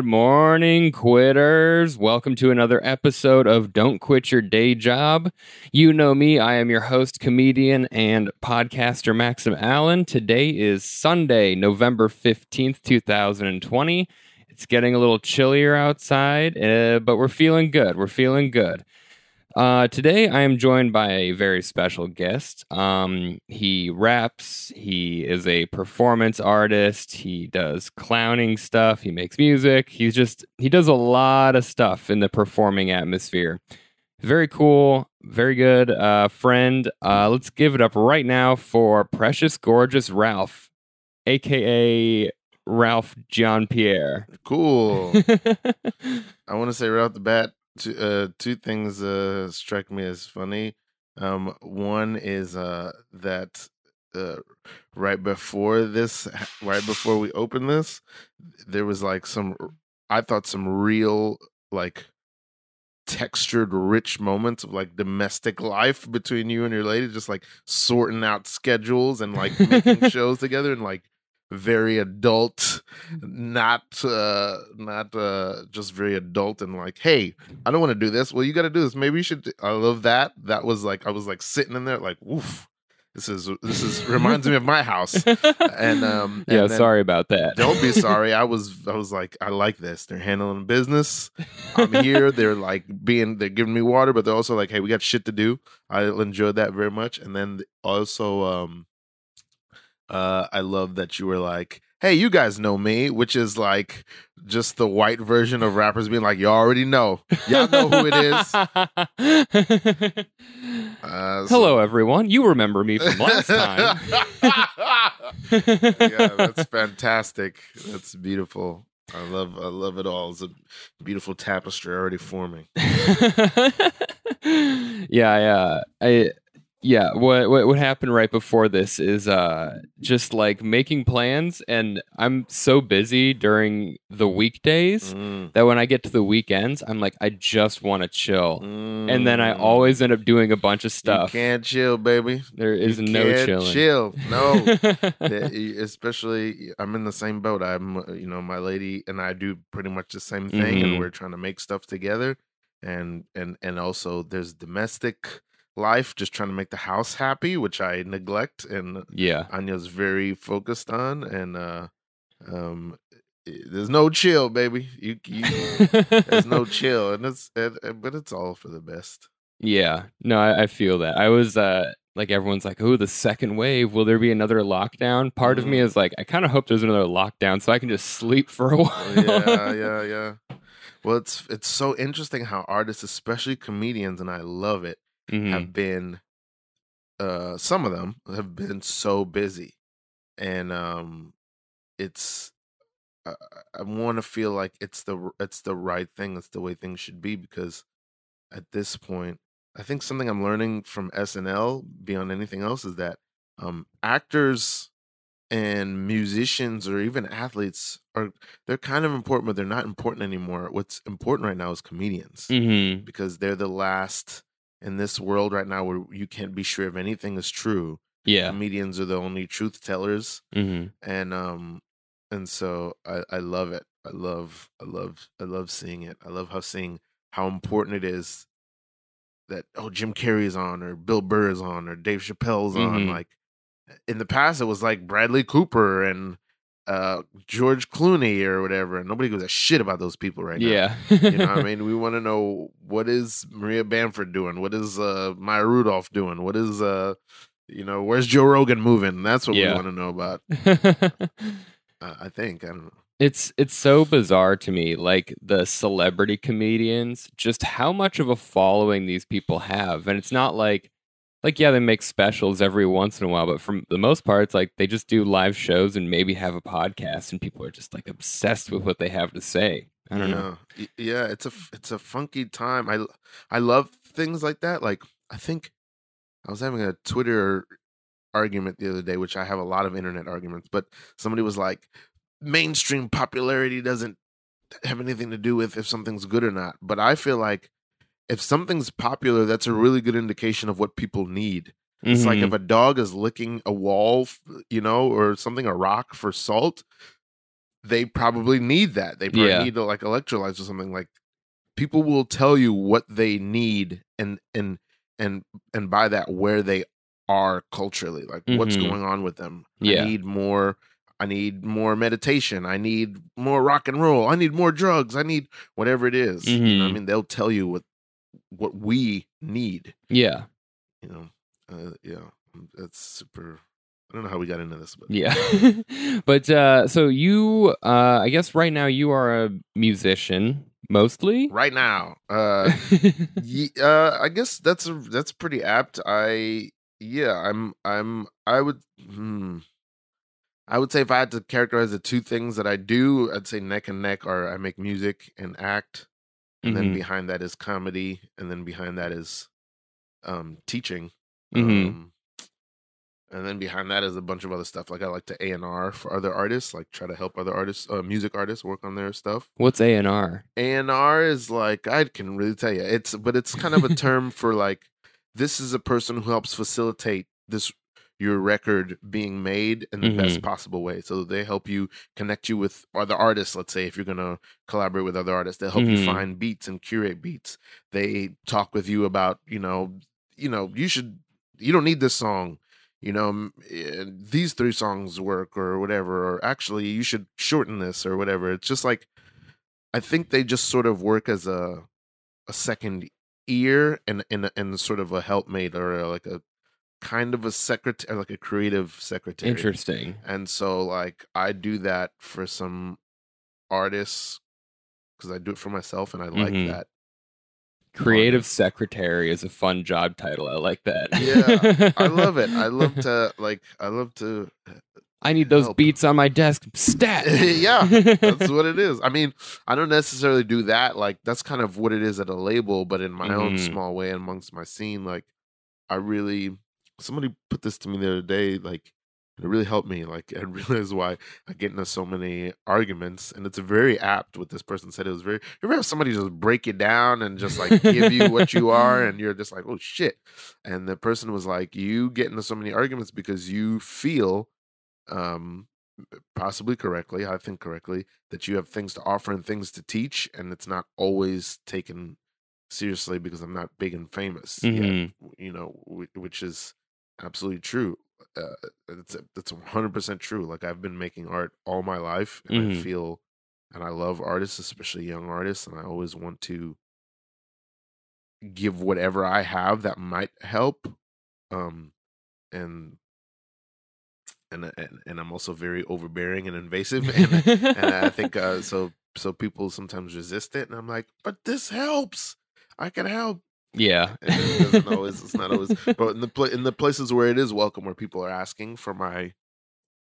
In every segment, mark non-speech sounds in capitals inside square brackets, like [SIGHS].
Good morning, quitters. Welcome to another episode of Don't Quit Your Day Job. You know me, I am your host, comedian, and podcaster Maxim Allen. Today is Sunday, November 15th, 2020. It's getting a little chillier outside, uh, but we're feeling good. We're feeling good. Uh, today, I am joined by a very special guest. Um, he raps, he is a performance artist, he does clowning stuff, he makes music. He's just, he does a lot of stuff in the performing atmosphere. Very cool, very good uh, friend. Uh, let's give it up right now for Precious Gorgeous Ralph, aka Ralph Jean Pierre. Cool. [LAUGHS] I want to say right off the bat, two, uh, two things uh, strike me as funny. Um, one is uh, that uh, right before this, right before we opened this, there was like some, I thought some real like textured, rich moments of like domestic life between you and your lady, just like sorting out schedules and like making [LAUGHS] shows together and like very adult not uh not uh just very adult and like hey i don't want to do this. Well you got to do this. Maybe you should i love that. That was like i was like sitting in there like woof this is this is reminds me of my house. [LAUGHS] And um yeah, and then- sorry about that. don't be [LAUGHS] sorry. I was i was like i like this. They're handling business. I'm here. They're like being they're giving me water but they're also like hey we got shit to do. I enjoyed that very much. And then also um uh i love that you were like hey you guys know me which is like just the white version of rappers being like y'all already know y'all know who it is [LAUGHS] uh, so- Hello, everyone. You remember me from last time. [LAUGHS] yeah, [LAUGHS] that's fantastic. That's beautiful. I love I love it all. It's a beautiful tapestry already forming. yeah, yeah. I yeah, what, what what happened right before this is uh just like making plans and I'm so busy during the weekdays Mm, that when I get to the weekends, I'm like I just want to chill. And then I mm. always end up doing a bunch of stuff. You can't chill, baby. There is You no can't chilling. Chill. No. [LAUGHS] Especially i'm in the same boat i'm uh, you know my lady and i do pretty much the same thing Mhm. and we're trying to make stuff together and and and also there's domestic life just trying to make the house happy which i neglect and yeah. anya's very focused on and uh um there's no chill baby you, [LAUGHS] you there's no chill and it's it, it- but it's all for the best Yeah, no, I, I feel that. I was uh like everyone's like, oh, the second wave. Will there be another lockdown? Part of me Mm. is like, I kind of hope there's another lockdown so I can just sleep for a [LAUGHS] while. yeah, yeah, yeah. Well, it's it's so interesting how artists, especially comedians, and I love it, Mhm. have been. Uh, some of them have been so busy, and um, it's. I, I want to feel like it's the it's the right thing. It's the way things should be because, at this point, I think something I'm learning from SNL beyond anything else is that um, actors and musicians or even athletes are they're kind of important, but they're not important anymore. What's important right now is comedians Mhm. because they're the last in this world right now where you can't be sure if anything is true. Yeah. Comedians are the only truth tellers, Mhm. and um, and so I I love it. I love I love I love seeing it. I love how seeing how important it is that oh Jim Carrey is on or Bill Burr is on or Dave Chappelle's on. Mhm. Like in the past, it was like Bradley Cooper and uh George Clooney or whatever, and nobody gives a shit about those people right now. Yeah. You know what I [LAUGHS] mean? We want to know what is Maria Bamford doing? What is uh Maya Rudolph doing? What is uh you know, where's Joe Rogan moving? That's what Yeah. we want to know about. [LAUGHS] Uh, I think. I don't know. it's it's so bizarre to me like the celebrity comedians just how much of a following these people have and it's not like like yeah they make specials every once in a while but for the most part it's like they just do live shows and maybe have a podcast and people are just like obsessed with what they have to say i don't know Yeah. Y- Yeah, it's a it's a funky time. i i love things like that. Like I think I was having a Twitter argument the other day, which I have a lot of internet arguments, but somebody was like, mainstream popularity doesn't have anything to do with if something's good or not. But I feel like if something's popular, that's a really good indication of what people need. It's like Mhm. if a dog is licking a wall, you know, or something, a rock for salt, they probably need that. They probably Yeah. need to like electrolytes or something. Like people will tell you what they need and and and and by that where they are culturally, like what's Mhm. going on with them. Yeah. I need more I need more meditation. I need more rock and roll. I need more drugs. I need whatever it is. You know what I Mhm. mean, they'll tell you what what we need. Yeah. You know, uh, yeah, that's super. I don't know how we got into this, but Yeah. [LAUGHS] but uh so you uh I guess right now you are a musician mostly. right now, uh, [LAUGHS] Ye- uh, I guess that's a, that's pretty apt. I yeah, I'm I'm I would hmm, I would say if I had to characterize the two things that I do, I'd say neck and neck are I make music and act, and then Mhm. behind that is comedy, and then behind that is um teaching. Mhm. Um, and then behind that is a bunch of other stuff. Like I like to A and R for other artists, like try to help other artists, uh, music artists, work on their stuff. What's A and R? A&R is like I can really tell you it's but it's kind of a term for like this is a person who helps facilitate this your record being made in the best possible way. So they help you connect you with other artists. Let's say if you're gonna collaborate with other artists, they help Mhm. you find beats and curate beats. They talk with you about you know you know you should you don't need this song. You know eh, these three songs work or whatever. Or actually you should shorten this or whatever. It's just like I think they just sort of work as a a second ear and and and sort of a helpmate or a, like a kind of a secretary, like a creative secretary. Interesting. And so like I do that for some artists because I do it for myself and I like Mhm. that. Creative secretary is a fun job title. I like that. Yeah, I love it. I love [LAUGHS] to like I love to I need those help. beats on my desk. Stat. [LAUGHS] yeah, that's what it is. [LAUGHS] I mean, I don't necessarily do that. Like that's kind of what it is at a label, but in my own Mhm. small way amongst my scene, like I really somebody put this to me the other day, like it really helped me. Like [LAUGHS] I realized why I get into so many arguments, and it's very apt. What this person said, it was very. You ever have somebody just break it down and just like give you what you are, and [LAUGHS] you're just like, oh shit. And the person was like, you get into so many arguments because you feel um possibly correctly i think correctly that you have things to offer and things to teach and it's not always taken seriously because i'm not big and famous yet, Mhm. you know which is absolutely true uh, it's it's 100% true like i've been making art all my life and i Mhm. feel and i love artists especially young artists and i always want to give whatever i have that might help um and and and, and i'm also very overbearing and invasive and and I think uh, [LAUGHS] so. So people sometimes resist it, and I'm like, "But this helps. I can help." Yeah. [LAUGHS] It doesn't always. It's not always. [LAUGHS] But in the pla in the places where it is welcome, where people are asking for my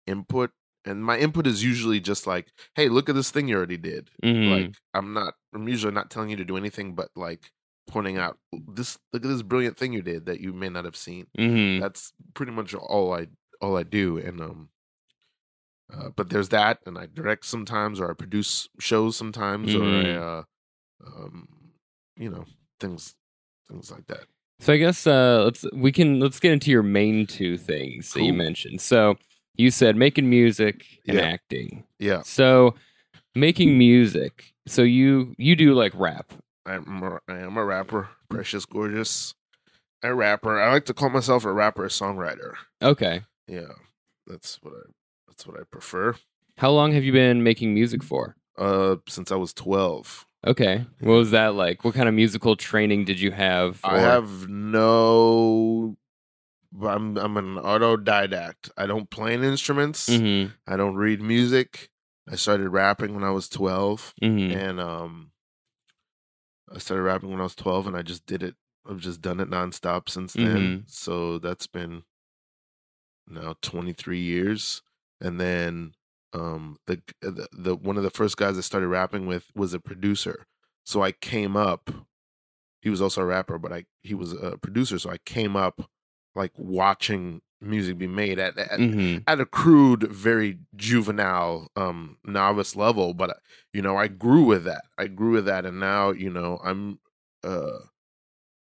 input, and my input is usually just like, "Hey, look at this thing you already did." Mhm. Like, I'm not. I'm usually not telling you to do anything, but like pointing out this. Look at this brilliant thing you did that you may not have seen Mhm. that's pretty much all I all I do. And um, uh, but there's that, and I direct sometimes, or I produce shows sometimes, or I, Mhm. uh, um, you know, things things like that. So I guess uh, let's we can let's get into your main two things that you mentioned. So you said making music and Yeah. acting. Yeah, So making music. So you you do like rap. I'm a, I am a rapper, precious, gorgeous, a rapper. I like to call myself a rapper, a songwriter. Okay. Yeah, that's what I that's what I prefer. How long have you been making music for? Uh, since I was twelve. Okay. What was that like? What kind of musical training did you have? I have no. I'm I'm an autodidact. I don't play any instruments. Mhm. I don't read music. I started rapping when I was 12 Mhm. and um I started rapping when I was 12 and I just did it I've just done it nonstop since then. Mhm. So that's been now 23 years and then um the, the the one of the first guys I started rapping with was a producer. So I came up he was also a rapper but I he was a producer so I came up like watching music be made at, at Mhm. at a crude, very juvenile, um, novice level. But uh, you know, I grew with that. I grew with that, and now you know, I'm uh,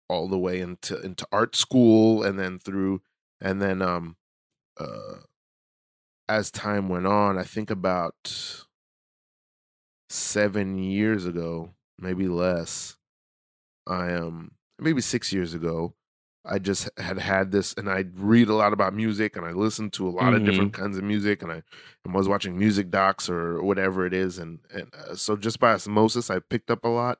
all the way into into art school, and then through, and then um, uh, as time went on, I think about seven years ago, maybe less. I um maybe six years ago. I just had had this, and I read a lot about music, and I listened to a lot Mhm. of different kinds of music, and I, and was watching music docs or whatever it is, and and uh, so just by osmosis, I picked up a lot.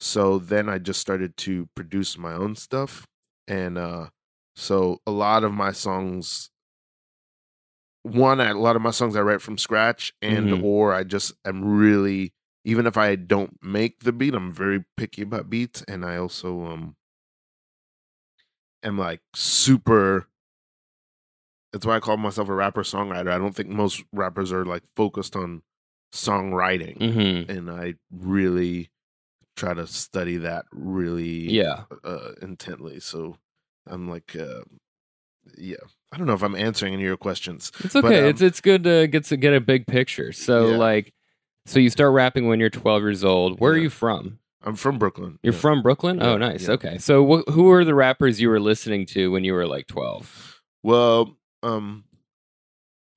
So then I just started to produce my own stuff, and uh, so a lot of my songs, one, I- a lot of my songs I write from scratch, and Mhm. or I just am really even if I don't make the beat, I'm very picky about beats, and I also um am like super. That's why I call myself a rapper songwriter. I don't think most rappers are like focused on songwriting, hmm and I really try to study that really Yeah. uh, intently. So I'm like, uh, yeah, I don't know if I'm answering any of your questions. It's But, okay. um, it's it's good to get to get a big picture. So Yeah. like, so you start rapping when you're 12 years old. Where are you from? I'm from Brooklyn. You're yeah. from Brooklyn. oh, nice. yeah. Okay. So wh- who are the rappers you were listening to when you were like 12? Well, um,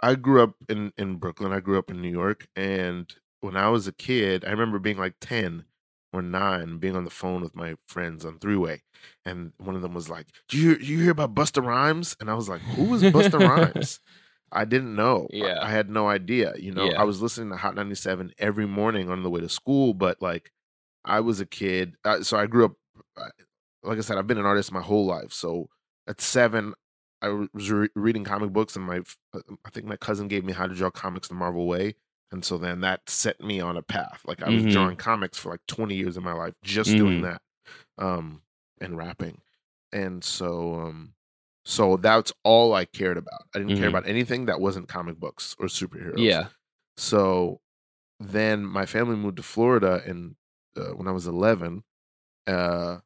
I grew up in in Brooklyn. I grew up in New York, and when I was a kid, I remember being like ten or nine, being on the phone with my friends on three way, and one of them was like, "Do you hear, you hear about Busta Rhymes?" And I was like, "Who is Busta [LAUGHS] Rhymes?" I didn't know. I- Yeah. I, had no idea. You know, Yeah. I was listening to Hot 97 every morning on the way to school, but like I was a kid. Uh, so I grew up, I- like I said, I've been an artist my whole life. So at seven, I was re- reading comic books, and my, uh, I think my cousin gave me how to draw comics the Marvel way. And so then that set me on a path. Like I was Mhm. drawing comics for like 20 years of my life, just doing Mhm. that um, and rapping. And so, um, so that's all I cared about. I didn't care Mhm. about anything that wasn't comic books or superheroes. Yeah. So then my family moved to Florida, and uh, when I was eleven, uh,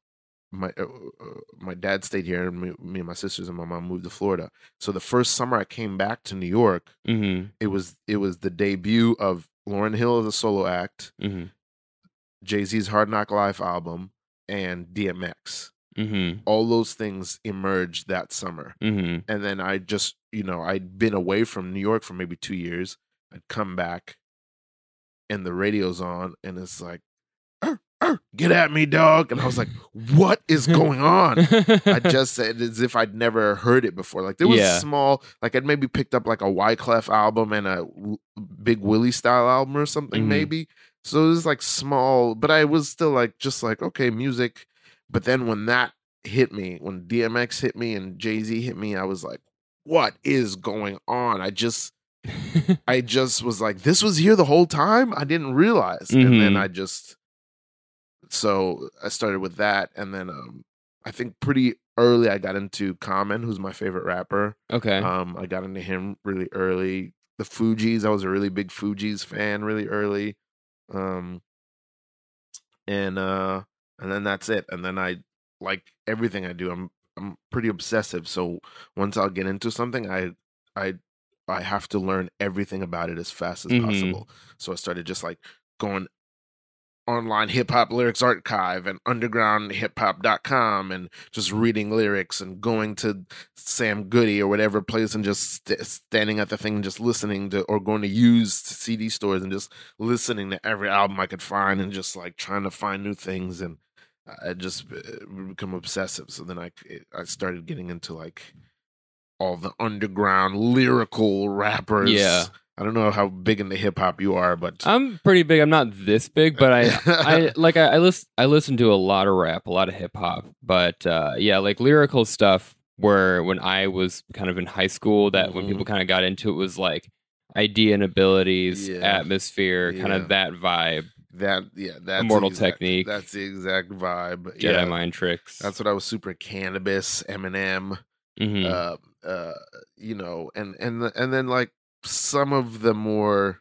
my uh, uh, my dad stayed here, and me, me and my sisters and my mom moved to Florida. So the first summer I came back to New York, hmm it was it was the debut of Lauryn Hill as a solo act, hmm Jay Z's Hard Knock Life album, and DMX. hmm All those things emerged that summer. hmm and then I just, you know, I'd been away from New York for maybe two years. I'd come back, and the radio's on, and it's like, "Arr, arr, [CLEARS THROAT] "Get at me, dog!" And I was like, "What is going on?" I [LAUGHS] just said as if I'd never heard it before. Like there was Yeah. small, like I'd maybe picked up like a Wyclef album and a Big Willie style album or something, Mhm. maybe. So it was like small, but I was still like just like okay, music. But then when that hit me, when DMX hit me and Jay Z hit me, I was like, what is going on? I just [LAUGHS] I just was like, this was here the whole time. I didn't realize, and then Mhm. I just so I started with that, and then um, I think pretty early I got into Common, who's my favorite rapper. okay. Um, I got into him really early. The Fugees, I was a really big Fugees fan really early. Um, and uh, and then that's it. And then I like everything I do. I'm I'm pretty obsessive. So once I'll get into something, I I I have to learn everything about it as fast as Mhm. possible. So I started just like going online hip hop lyrics archive and undergroundhiphop.com and just reading lyrics and going to Sam Goody or whatever place and just st- standing at the thing and just listening to or going to used CD stores and just listening to every album I could find and just like trying to find new things and I just uh, become obsessive. So then I I started getting into like all the underground lyrical rappers. Yeah. I don't know how big into hip hop you are, but I'm pretty big. I'm not this big, but I, [LAUGHS] I like I, I listen. I listen to a lot of rap, a lot of hip hop, but uh, yeah, like lyrical stuff. Where when I was kind of in high school, that when Mhm. people kind of got into it was like Eyedea and Abilities, Yeah. atmosphere, kind of that vibe, that yeah, that's the Immortal exact- Technique. That's the exact vibe. Jedi yeah, mind tricks. that's what I was super Canibus, Eminem, Mhm. uh, uh, you know, and and and then like some of the more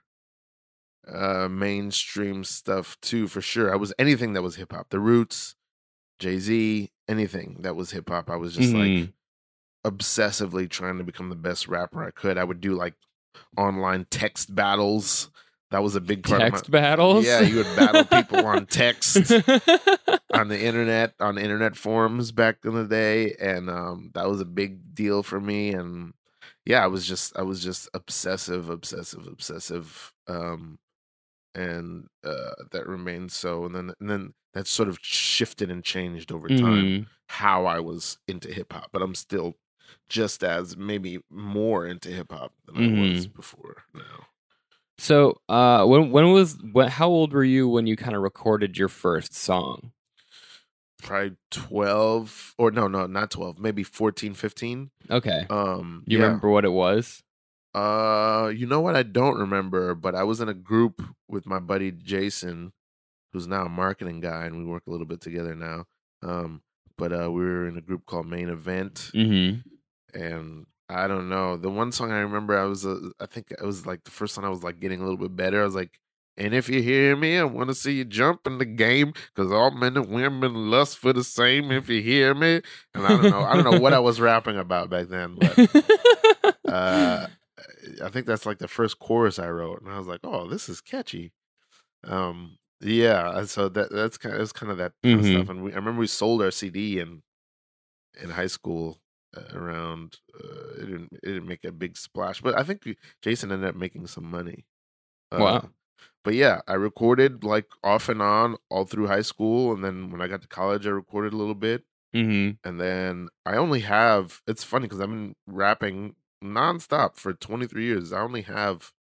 uh mainstream stuff too, for sure. I was anything that was hip hop, The Roots, Jay Z, anything that was hip hop. I was just like Mhm. obsessively trying to become the best rapper I could. I would do like online text battles. That was a big part text of my battles. Yeah, you would battle people on text [LAUGHS] on the internet, on internet forums back in the day, and um, that was a big deal for me. And yeah, I was just, I was just obsessive, obsessive, obsessive. Um, and uh, that remained so. And then and then that sort of shifted and changed over time Mhm. how I was into hip hop. But I'm still just as maybe more into hip hop than I was before now. So, uh, when when was when, how old were you when you kind of recorded your first song? Probably 12 or no, no, not 12, maybe 14, 15. Okay. Um, you yeah. remember what it was? Uh, you know what? I don't remember, but I was in a group with my buddy Jason, who's now a marketing guy, and we work a little bit together now. Um, but uh, we were in a group called Main Event, Mm-hmm. and I don't know. The one song I remember, I was, uh, I think it was like the first time I was like getting a little bit better. I was like, and if you hear me, I want to see you jump in the game, cause all men and women lust for the same. If you hear me, and I don't know, I don't know what I was rapping about back then, but [LAUGHS] uh, I think that's like the first chorus I wrote, and I was like, "Oh, this is catchy." Um, yeah, so that that's kind of it's kind of that kind Mhm. of stuff. And we, I remember we sold our CD in in high school uh, around. Uh, it didn't it didn't make a big splash, but I think Jason ended up making some money. Uh, Wow. But yeah, I recorded like off and on all through high school, and then when I got to college, I recorded a little bit mm-hmm. and then I only have. It's funny because I've been rapping nonstop for 23 years. I only have.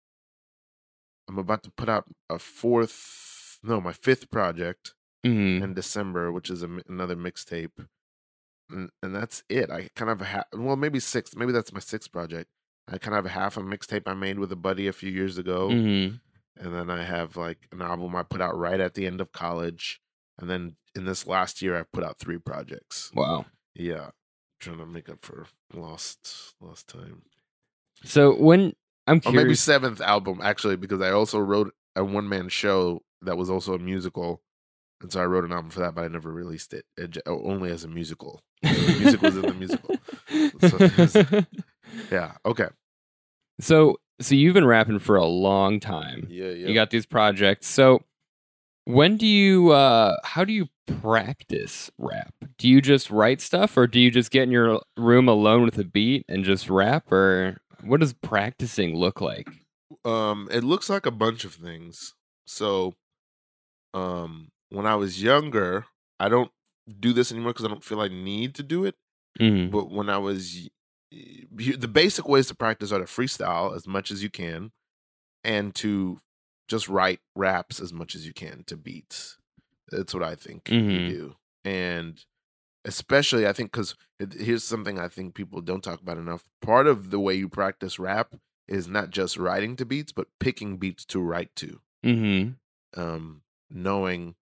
I'm about to put out a fourth, no, my fifth project Mm-hmm. in December, which is a, another mixtape, and, and that's it. I kind of have, well, maybe six, maybe that's my sixth project. I kind of have half a mixtape I made with a buddy a few years ago, Mm-hmm. And then I have like an album I put out right at the end of college, and then in this last year I've put out three projects. Wow. Yeah, trying to make up for lost lost time. So when I'm Or maybe seventh album actually, because I also wrote a one man show that was also a musical, and so I wrote an album for that, but I never released it, it only as a musical. The music was in the musical. So [LAUGHS] [LAUGHS] Yeah. Okay. so so you've been rapping for a long time. Yeah. Yeah. You got these projects. So when do you uh how do you practice rap? Do you just write stuff or do you just get in your room alone with a beat and just rap or what does practicing look like? um, it looks like a bunch of things. So, um, when I was younger, I don't do this anymore because I don't feel I need to do it. Mhm. but when I was the basic ways to practice are to freestyle as much as you can and to just write raps as much as you can to beats. That's what I think Mhm. you do. And especially I think cuz here's something I think people don't talk about enough. Part of the way you practice rap is not just writing to beats but picking beats to write to. Mhm. Um knowing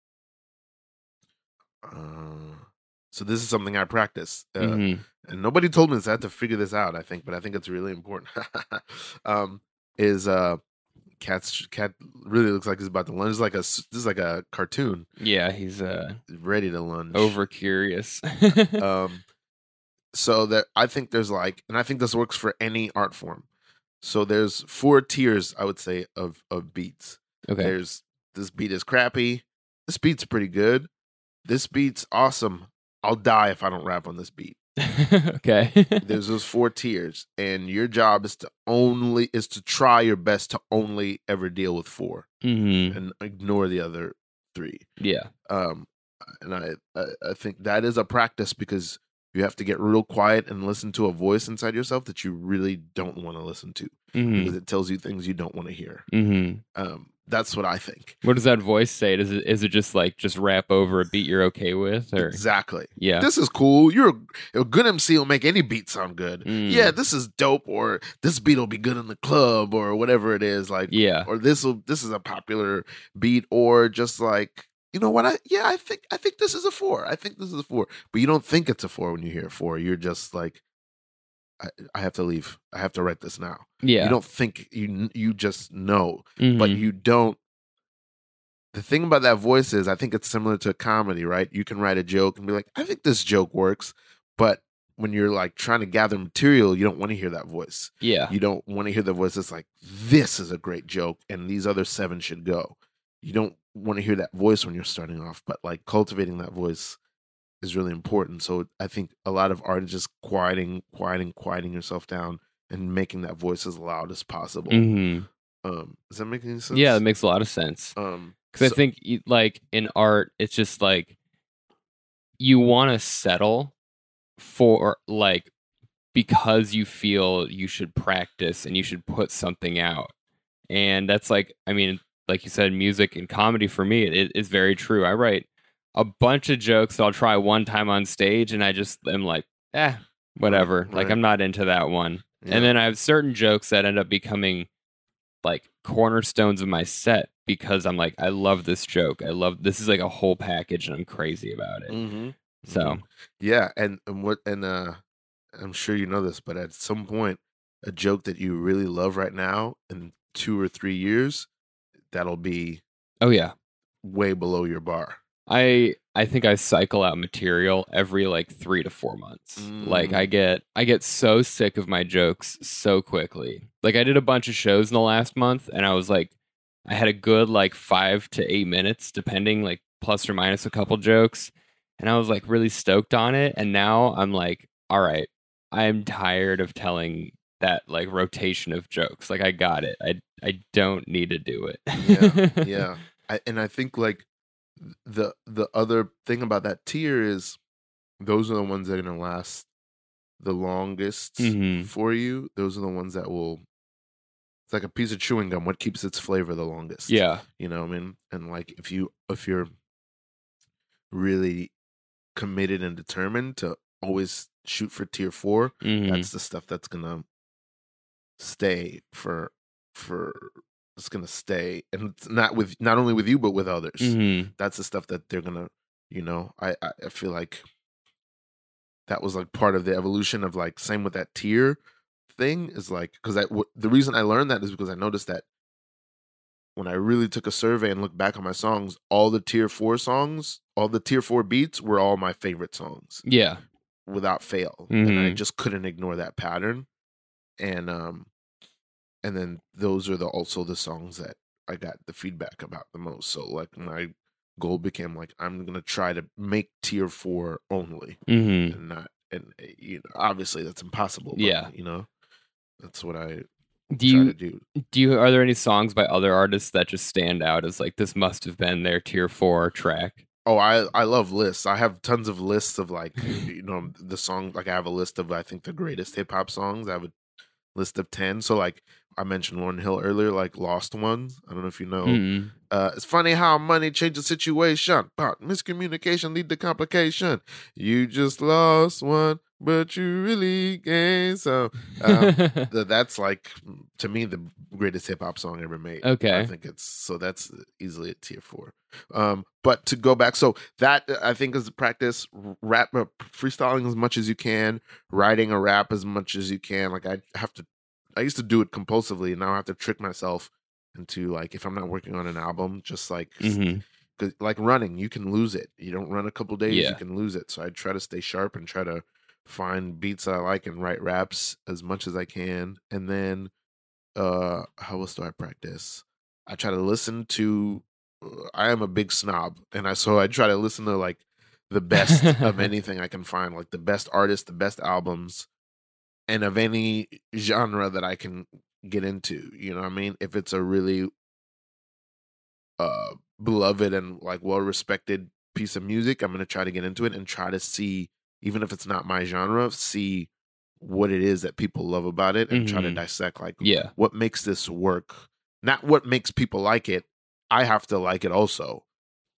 uh so this is something I practice. Uh, Mhm. And nobody told me this. I had to figure this out. I think, but I think it's really important. [LAUGHS] um, is uh, cat's cat really looks like he's about to lunge. It's like a this is like a cartoon, Yeah, he's uh ready to lunge. over curious. [LAUGHS] Um, so that I think there's like, and I think this works for any art form. So there's four tiers, I would say, of of beats. okay. There's this beat is crappy. This beat's pretty good. This beat's awesome. I'll die if I don't rap on this beat. [LAUGHS] okay. there's those four tiers and your job is to only is to try your best to only ever deal with four mhm. and ignore the other three Yeah. um and I, I i think that is a practice because you have to get real quiet and listen to a voice inside yourself that you really don't want to listen to Mhm. because it tells you things you don't want to hear Mhm. um that's what i think What does that voice say? Does it is it just like just rap over a beat you're okay with or exactly yeah. this is cool you're a, a good mc will make any beat sound good Mm. yeah this is dope or this beat will be good in the club or whatever it is like yeah. or this will this is a popular beat or just like you know what i yeah i think i think this is a four i think this is a four but you don't think it's a four when you hear a four you're just like i, I have to leave i have to write this now Yeah. you don't think you you just know but Mhm. you don't the thing about that voice is i think it's similar to comedy right you can write a joke and be like i think this joke works but when you're like trying to gather material you don't want to hear that voice yeah. you don't want to hear the voice that's like this is a great joke and these other seven should go you don't want to hear that voice when you're starting off but like cultivating that voice is really important so i think a lot of art is just quieting quieting quieting yourself down and making that voice as loud as possible Mhm. Um, does that make any sense? Yeah, that makes a lot of sense. Um, Because so- I think, like in art, it's just like you want to settle for like because you feel you should practice and you should put something out, and that's like, I mean, like you said, music and comedy for me, it is very true. I write a bunch of jokes that I'll try one time on stage, and I just am like, eh, whatever. Like right. I'm not into that one. yeah. And then I have certain jokes that end up becoming like cornerstones of my set because I'm like, I love this joke. I love this is like a whole package and I'm crazy about it. Mhm. So Mhm. yeah, and and what and uh, I'm sure you know this, but at some point, a joke that you really love right now, in two or three years, that'll be oh yeah. way below your bar. I I think I cycle out material every like 3 to 4 months. Like Mm. I get I get so sick of my jokes so quickly. Like I did a bunch of shows in the last month and I was like I had a good like 5 to 8 minutes depending like plus or minus a couple jokes and I was like really stoked on it and now I'm like all right, I'm tired of telling that like rotation of jokes. Like I got it. I I don't need to do it. Yeah, [LAUGHS] yeah. I, and I think like the the other thing about that tier is those are the ones that are gonna last the longest Mhm. for you. Those are the ones that will. It's like a piece of chewing gum. What keeps its flavor the longest? Yeah. you know what I mean. And like if you if you're really committed and determined to always shoot for tier 4 Mhm. that's the stuff that's gonna stay for for it's gonna stay and it's not with not only with you but with others Mhm. that's the stuff that they're gonna you know I, I i feel like that was like part of the evolution of like same with that tier thing is like because i w- the reason i learned that is because i noticed that when i really took a survey and looked back on my songs all the tier four songs all the tier four beats were all my favorite songs Yeah. without fail and i Mhm. just couldn't ignore that pattern and um and then those are the also the songs that i got the feedback about the most so like my goal became like i'm gonna try to make tier four only Mhm. and not and uh, you know obviously that's impossible but, Yeah. you know that's what i Do try you to do do you are there any songs by other artists that just stand out as like this must have been their tier 4 track? oh i i love lists i have tons of lists of like [LAUGHS] you know the song like i have a list of i think the greatest hip-hop songs i have a list of 10 so like i mentioned Lauryn hill earlier like lost ones i don't know if you know Mm. uh it's funny how money changes situation but miscommunication lead to complication you just lost one but you really gained some um, [LAUGHS] th- that's like to me the greatest hip hop song ever made. Okay, I think it's so that's easily a tier four. Um, but to go back, so that uh, I think is the practice rap uh, freestyling as much as you can, writing a rap as much as you can. Like I have to, I used to do it compulsively, and now I have to trick myself into like if I'm not working on an album, just like Mhm. Cause like running, you can lose it. You don't run a couple days, Yeah. you can lose it. So I try to stay sharp and try to find beats that I like and write raps as much as I can. And then, uh, how else do I practice? I try to listen to. uh, I am a big snob, and I so I try to listen to like the best of [LAUGHS] anything I can find, like the best artists, the best albums, and of any genre that I can get into. You know what I mean? If it's a really uh beloved and like well respected piece of music, I'm gonna try to get into it and try to see, even if it's not my genre, see what it is that people love about it and try to Mhm. dissect like Yeah. what makes this work. Not what makes people like it. I have to like it also.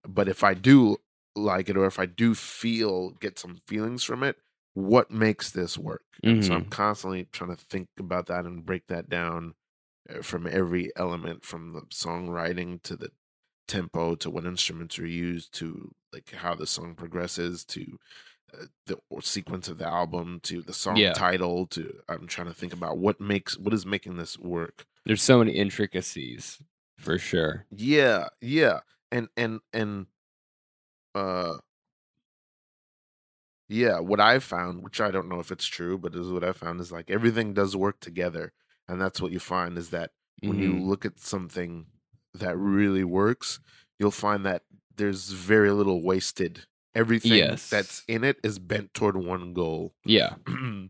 But if I do like it or if I do feel get some feelings from it, what makes this work? And so I'm constantly trying to think about that and break that down uh, from every element from the songwriting to the tempo to what instruments are used to like how the song progresses to uh, the sequence of the album to the song Yeah. title to I'm trying to think about what makes what is making this work. There's so many intricacies for sure. Yeah, yeah. And and and uh yeah, what I found, which I don't know if it's true, but is what I found is like everything does work together. And that's what you find is that when you Mhm. look at something that really works, you'll find that there's very little wasted. Everything Yes. that's in it is bent toward one goal. Yeah. [CLEARS THROAT]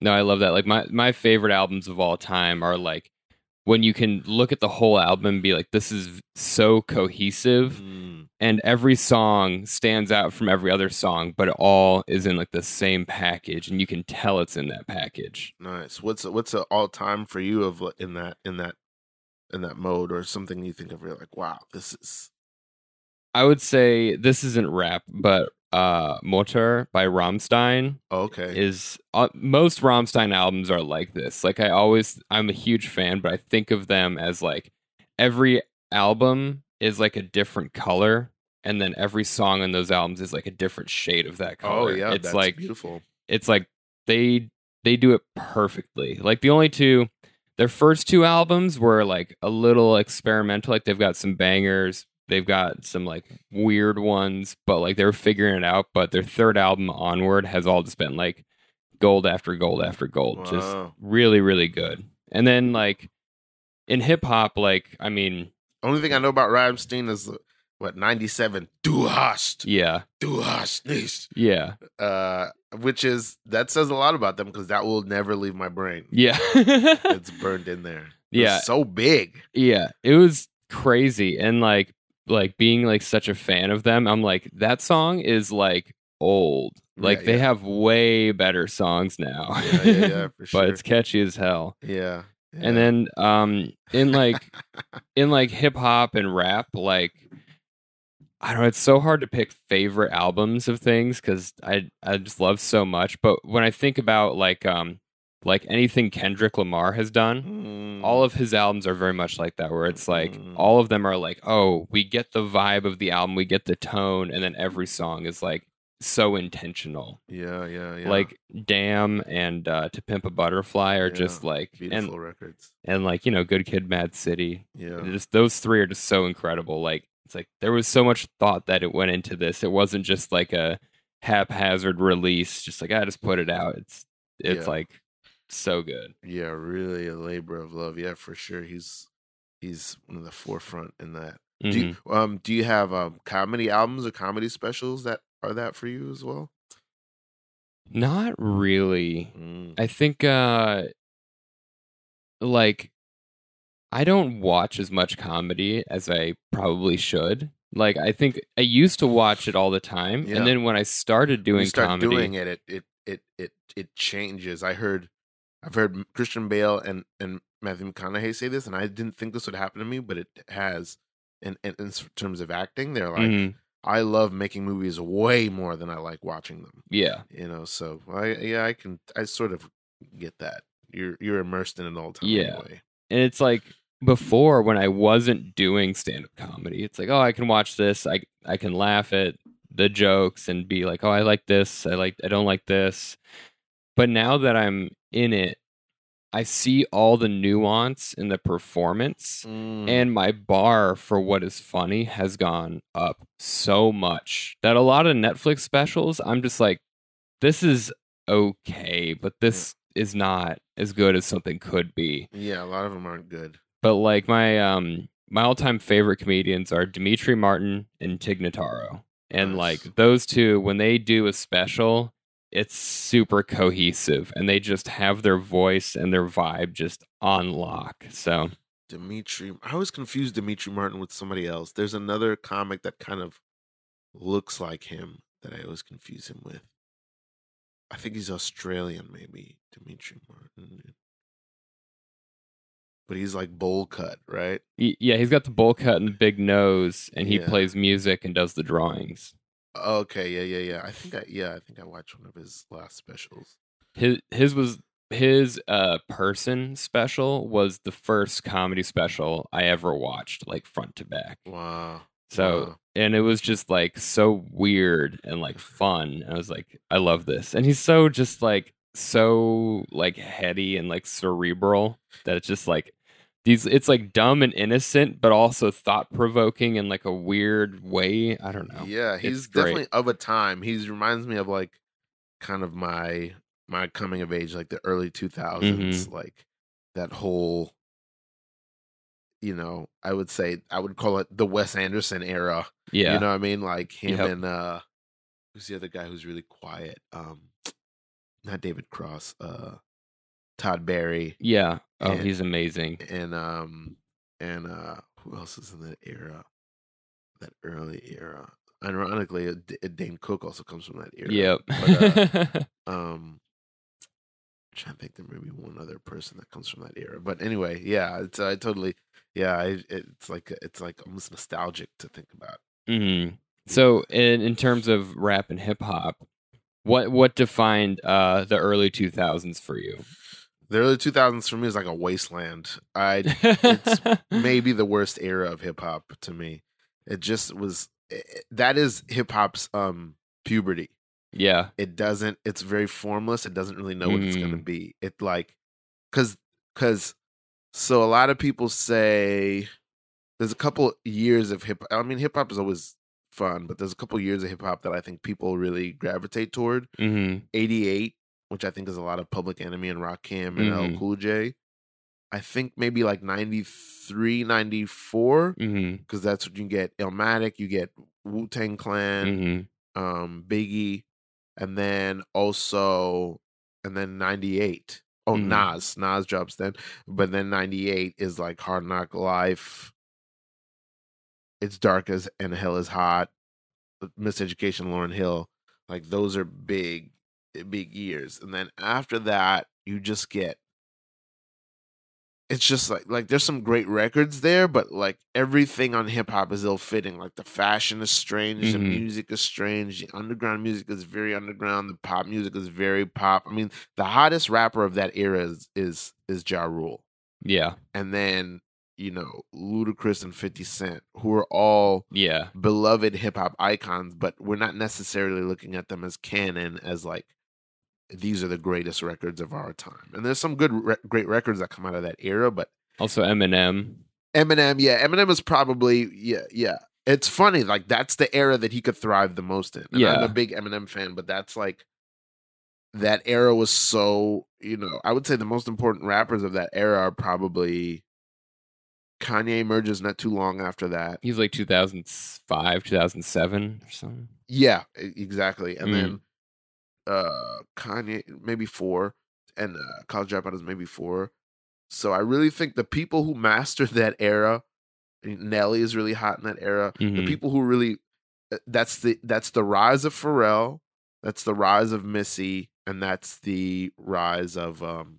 No, I love that. Like my my favorite albums of all time are like when you can look at the whole album and be like, this is so cohesive Mm, and every song stands out from every other song, but it all is in like the same package and you can tell it's in that package. nice. What's what's an all time for you of in that in that in that mode or something you think of? You're like, wow, this is I would say this isn't rap, but uh Mutter by Rammstein oh, okay. is uh, most Rammstein albums are like this. Like I always I'm a huge fan, but I think of them as like every album is like a different color and then every song on those albums is like a different shade of that color. oh color. yeah, it's that's like beautiful. it's like they they do it perfectly. Like the only two their first two albums were like a little experimental. Like they've got some bangers, they've got some like weird ones, but like they're figuring it out. But their third album onward has all just been like gold after gold after gold. Just really, really good. And then like in hip hop, like I mean, Only thing I know about Rammstein is what ninety seven. Du hast, yeah, du hast nicht. yeah, Uh, which is that says a lot about them because that will never leave my brain. yeah. It's [LAUGHS] burned in there. Yeah. so big. Yeah, it was crazy and like like being like such a fan of them. I'm like that song is like old. Like Yeah, they yeah. have way better songs now. Yeah, yeah, yeah, [LAUGHS] for sure. but it's catchy as hell. Yeah. And then um in like [LAUGHS] in like hip hop and rap like I don't know, it's so hard to pick favorite albums of things cuz I I just love so much, but when I think about like um like anything Kendrick Lamar has done, Mm, all of his albums are very much like that where it's like Mm. all of them are like oh we get the vibe of the album we get the tone and then every song is like so intentional yeah, yeah, yeah. like damn and uh to pimp a butterfly are Yeah, just like beautiful and records. and like you know good kid mad city Yeah. just those three are just so incredible like it's like there was so much thought that it went into this it wasn't just like a haphazard release just like i just put it out it's it's Yeah. like so good Yeah, really a labor of love. Yeah, for sure. He's he's one of the forefront in that. Do Mhm. you, um do you have um comedy albums or comedy specials that are that for you as well? not really Mm. I think uh like I don't watch as much comedy as I probably should. Like I think I used to watch it all the time Yeah. and then when I started doing you start comedy doing it, it it it it it changes. I heard I've heard Christian Bale and and Matthew McConaughey say this, and I didn't think this would happen to me, but it has. In, in, in terms of acting, they're like, Mhm. I love making movies way more than I like watching them. yeah. You know, so I yeah, I can I sort of get that. You're you're immersed in it all the time Yeah. anyway. And it's like before when I wasn't doing stand up comedy, it's like, oh, I can watch this, I I can laugh at the jokes and be like, oh, I like this, I like I don't like this. But now that I'm in it, I see all the nuance in the performance Mm. and my bar for what is funny has gone up so much that a lot of Netflix specials, I'm just like, this is okay, but this is not as good as something could be. yeah, a lot of them aren't good. But like my um my all time favorite comedians are Demetri Martin and Tig Notaro. And Nice. like those two, when they do a special, it's super cohesive and they just have their voice and their vibe just on lock. So Demetri, I always confuse Demetri Martin with somebody else. There's another comic that kind of looks like him that I always confuse him with. I think he's Australian, maybe Demetri Martin. But he's like bowl cut, right? yeah, he's got the bowl cut and the big nose and he Yeah. plays music and does the drawings. Okay, yeah, yeah, yeah. I think I yeah, I think I watched one of his last specials. His his was his uh person special was the first comedy special I ever watched like front to back. Wow. So Wow. and it was just like so weird and like fun. I was like, I love this. And he's so just like so like heady and like cerebral that it's just like these it's like dumb and innocent, but also thought provoking in like a weird way. I don't know. Yeah, he's It's great. definitely of a time. he reminds me of like kind of my my coming of age, like the early 2000s Mm-hmm. like that whole. You know, I would say I would call it the Wes Anderson era. Yeah. You know what I mean? Like him Yep. and uh who's the other guy who's really quiet? Um not David Cross, uh Todd Barry, Yeah. Oh, And- he's amazing. and um and uh who else is in that era? That early era. Ironically, uh, D- Dane Cook also comes from that era. Yep. But, uh, [LAUGHS] um, I'm trying to think there may be one other person that comes from that era. But anyway, yeah, it's I totally yeah, I, it's like it's like almost nostalgic to think about. hmm So, in in terms of rap and hip hop, what what defined uh, the early two thousands for you? The early 2000s for me is like a wasteland. I it's [LAUGHS] maybe the worst era of hip hop to me. It just was i- i- that is hip hop's um puberty. yeah. It doesn't it's very formless. It doesn't really know what it's going to Mm. be. It like cuz cuz so a lot of people say there's a couple years of hip I mean hip hop is always fun, but there's a couple years of hip hop that I think people really gravitate toward. hmm 88, which I think is a lot of Public Enemy and Rakim and Mhm. L Cool J. I think maybe like 93, 94, hmm because that's what you get Illmatic, you get Wu Tang Clan, hmm um, Biggie, and then also, and then 98. Oh, Mhm. Nas. Nas drops then. But then 98 is like Hard Knock Life. It's Dark as and Hell is Hot. Miseducation, Lauryn Hill. Like those are big, big years. And then after that, you just get it's just like like there's some great records there, but like everything on hip hop is ill fitting. Like the fashion is strange, the Mhm. music is strange, the underground music is very underground, the pop music is very pop. I mean, the hottest rapper of that era is is is Ja Rule. Yeah. And then, you know, Ludacris and 50 Cent, who are all Yeah. beloved hip hop icons, but we're not necessarily looking at them as canon as like these are the greatest records of our time. And there's some good re- great records that come out of that era, but Also Eminem. Eminem, yeah, Eminem is probably yeah, yeah. It's funny, like that's the era that he could thrive the most in. And I'm a big Eminem fan, but that's like that era was so, you know, I would say the most important rappers of that era are probably Kanye emerges not too long after that. He's like 2005, 2007 or something. Yeah, exactly. And Mm. then uh Kanye maybe four, and uh, College Dropout is maybe four. So I really think the people who mastered [LAUGHS] that era, Nelly is really hot in that era. The Mhm. people who really uh, that's the that's the rise of Pharrell, that's the rise of Missy, and that's the rise of um.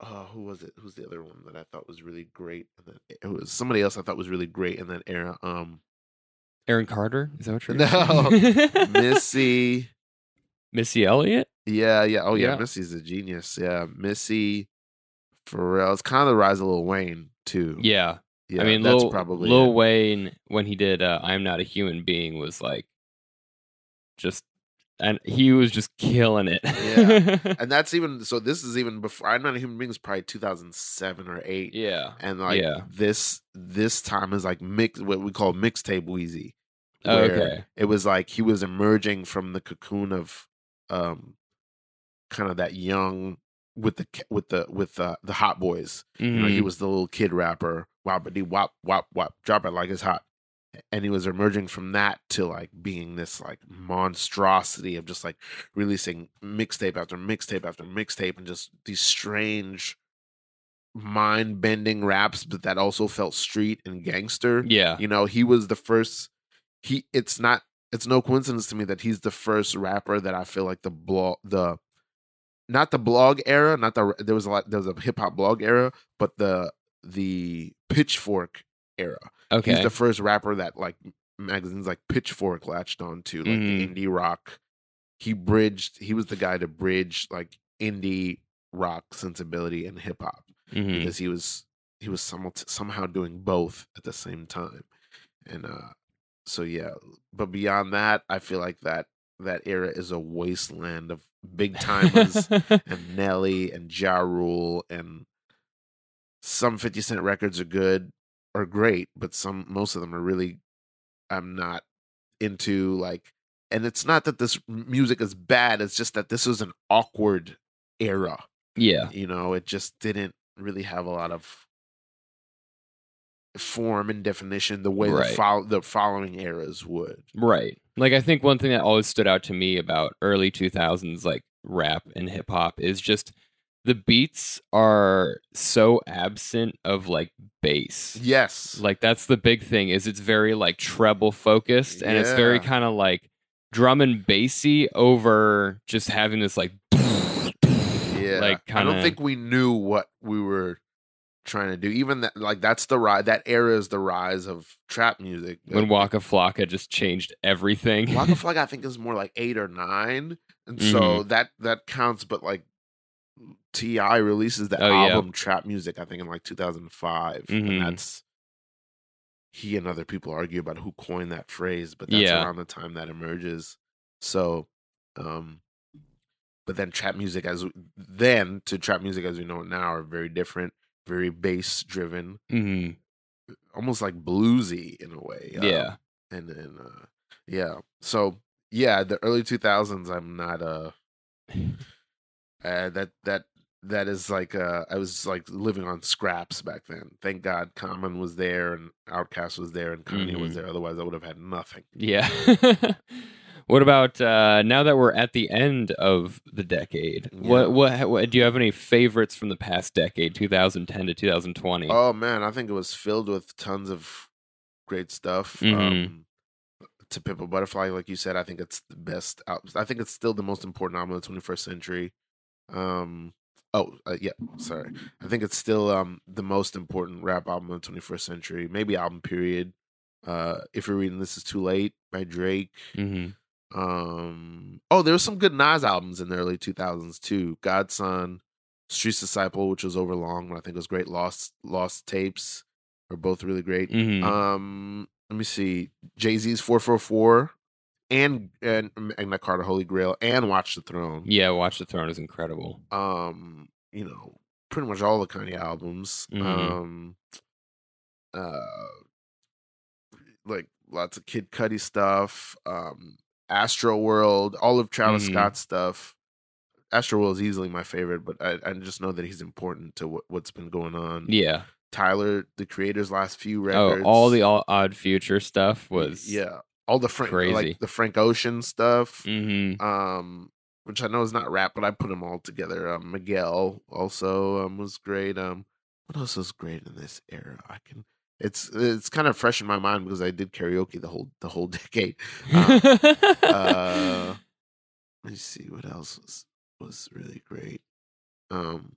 Oh, who was it? Who's the other one that I thought was really great? And then it was somebody else I thought was really great in that era. Um, Aaron Carter? Is that what you're No. [LAUGHS] Missy. Missy Elliott? Yeah, yeah. Oh, yeah. Yeah. Missy's a genius. Yeah, Missy, Pharrell. It's kind of the rise of Lil Wayne too. Yeah. yeah I mean, that's Lil, probably Lil it. Wayne when he did uh, "I'm Not a Human Being" was like just, and he was just killing it. Yeah. [LAUGHS] and that's even so. This is even before. I'm not a human being. Was probably 2007 or eight. yeah. And like Yeah. this, this time is like mix what we call mixtape Weezy. Oh, okay. It was like he was emerging from the cocoon of, um, kind of that young with the with the with uh, the hot boys. You know, he Mhm. was the little kid rapper. Wapity wop wop wop. Drop it like it's hot. And he was emerging from that to like being this like monstrosity of just like releasing mixtape after mixtape after mixtape and just these strange mind bending raps, but that also felt street and gangster. Yeah. You know, he was the first he it's not it's no coincidence to me that he's the first rapper that I feel like the blog the not the blog era, not the there was a lot there was a hip hop blog era, but the the pitchfork era. Okay. He's the first rapper that like magazines like Pitchfork latched on to, like Mhm. indie rock. He bridged. He was the guy to bridge like indie rock sensibility and hip hop Mhm. because he was he was some, somehow doing both at the same time, and uh so yeah. But beyond that, I feel like that that era is a wasteland of big timers [LAUGHS] and Nelly and Ja Rule and some 50 Cent records are good or great, but some most of them are really I'm not into like and it's not that this music is bad, it's just that this was an awkward era. yeah. You know, it just didn't really have a lot of form and definition the way Right. the fol- the following eras would. Right. Like I think one thing that always stood out to me about early 2000s like rap and hip hop is just the beats are so absent of like bass. Yes. Like that's the big thing is it's very like treble focused and it's very kind of like drum and bassy over just having this like [LAUGHS] yeah. like I kinda- don't think we knew what we were trying to do. Even that like that's the rise that era is the rise of trap music. when Waka Flocka just changed everything. Waka [LAUGHS] Flocka, I think is more like eight or nine, and so Mm-hmm. that that counts. But like T.I. releases that Oh, yeah. album Trap Music, I think in like 2005, Mhm. and that's he and other people argue about who coined that phrase, but that's Yeah. around the time that emerges. So, um, but then trap music as then to trap music as we know it now are very different, very bass driven, hmm almost like bluesy in a way. um, Yeah. and then uh yeah so yeah the early 2000s i'm not uh, [LAUGHS] uh that that that is like uh i was like living on scraps back then thank god common was there and OutKast was there and kanye was Mhm. there otherwise i would have had nothing Yeah. [LAUGHS] what about uh, now that we're at the end of the decade? Yeah. What, what what do you have any favorites from the past decade, 2010 to 2020? oh man i think it was filled with tons of great stuff Mhm. um to Pimp a Butterfly, like you said, I think it's the best. Al- I think it's still the most important album of the 21st century. Um, oh uh, yeah, sorry. I think it's still um the most important rap album of the 21st century, maybe album period. Uh, if you're reading this is too late by Drake. hmm Um, oh, there was some good Nas albums in the early 2000s too. God's Son, Streets Disciple, which was over long, but I think it was great. Lost Lost Tapes are both really great. hmm Um, let me see. Jay Z's four four four, and and Magna Carta Holy Grail, and Watch the Throne. yeah, Watch the Throne is incredible. Um, you know, pretty much all the Kanye albums. Mhm. Um, uh, like lots of Kid Cudi stuff. Um, Astro World, all of Travis Mhm. Scott stuff. Astro World is easily my favorite, but I, I just know that he's important to what, what's been going on. Yeah. Tyler, the creator's last few Oh, records. all the all odd future stuff was yeah, all the Frank crazy. like the Frank Ocean stuff, hmm um, which I know is not rap, but I put them all together. Um, Miguel also um was great. Um, what else was great in this era? I can. It's it's kind of fresh in my mind because I did karaoke the whole the whole [LAUGHS] decade. Um, [LAUGHS] uh, let me see what else was was really great. Um,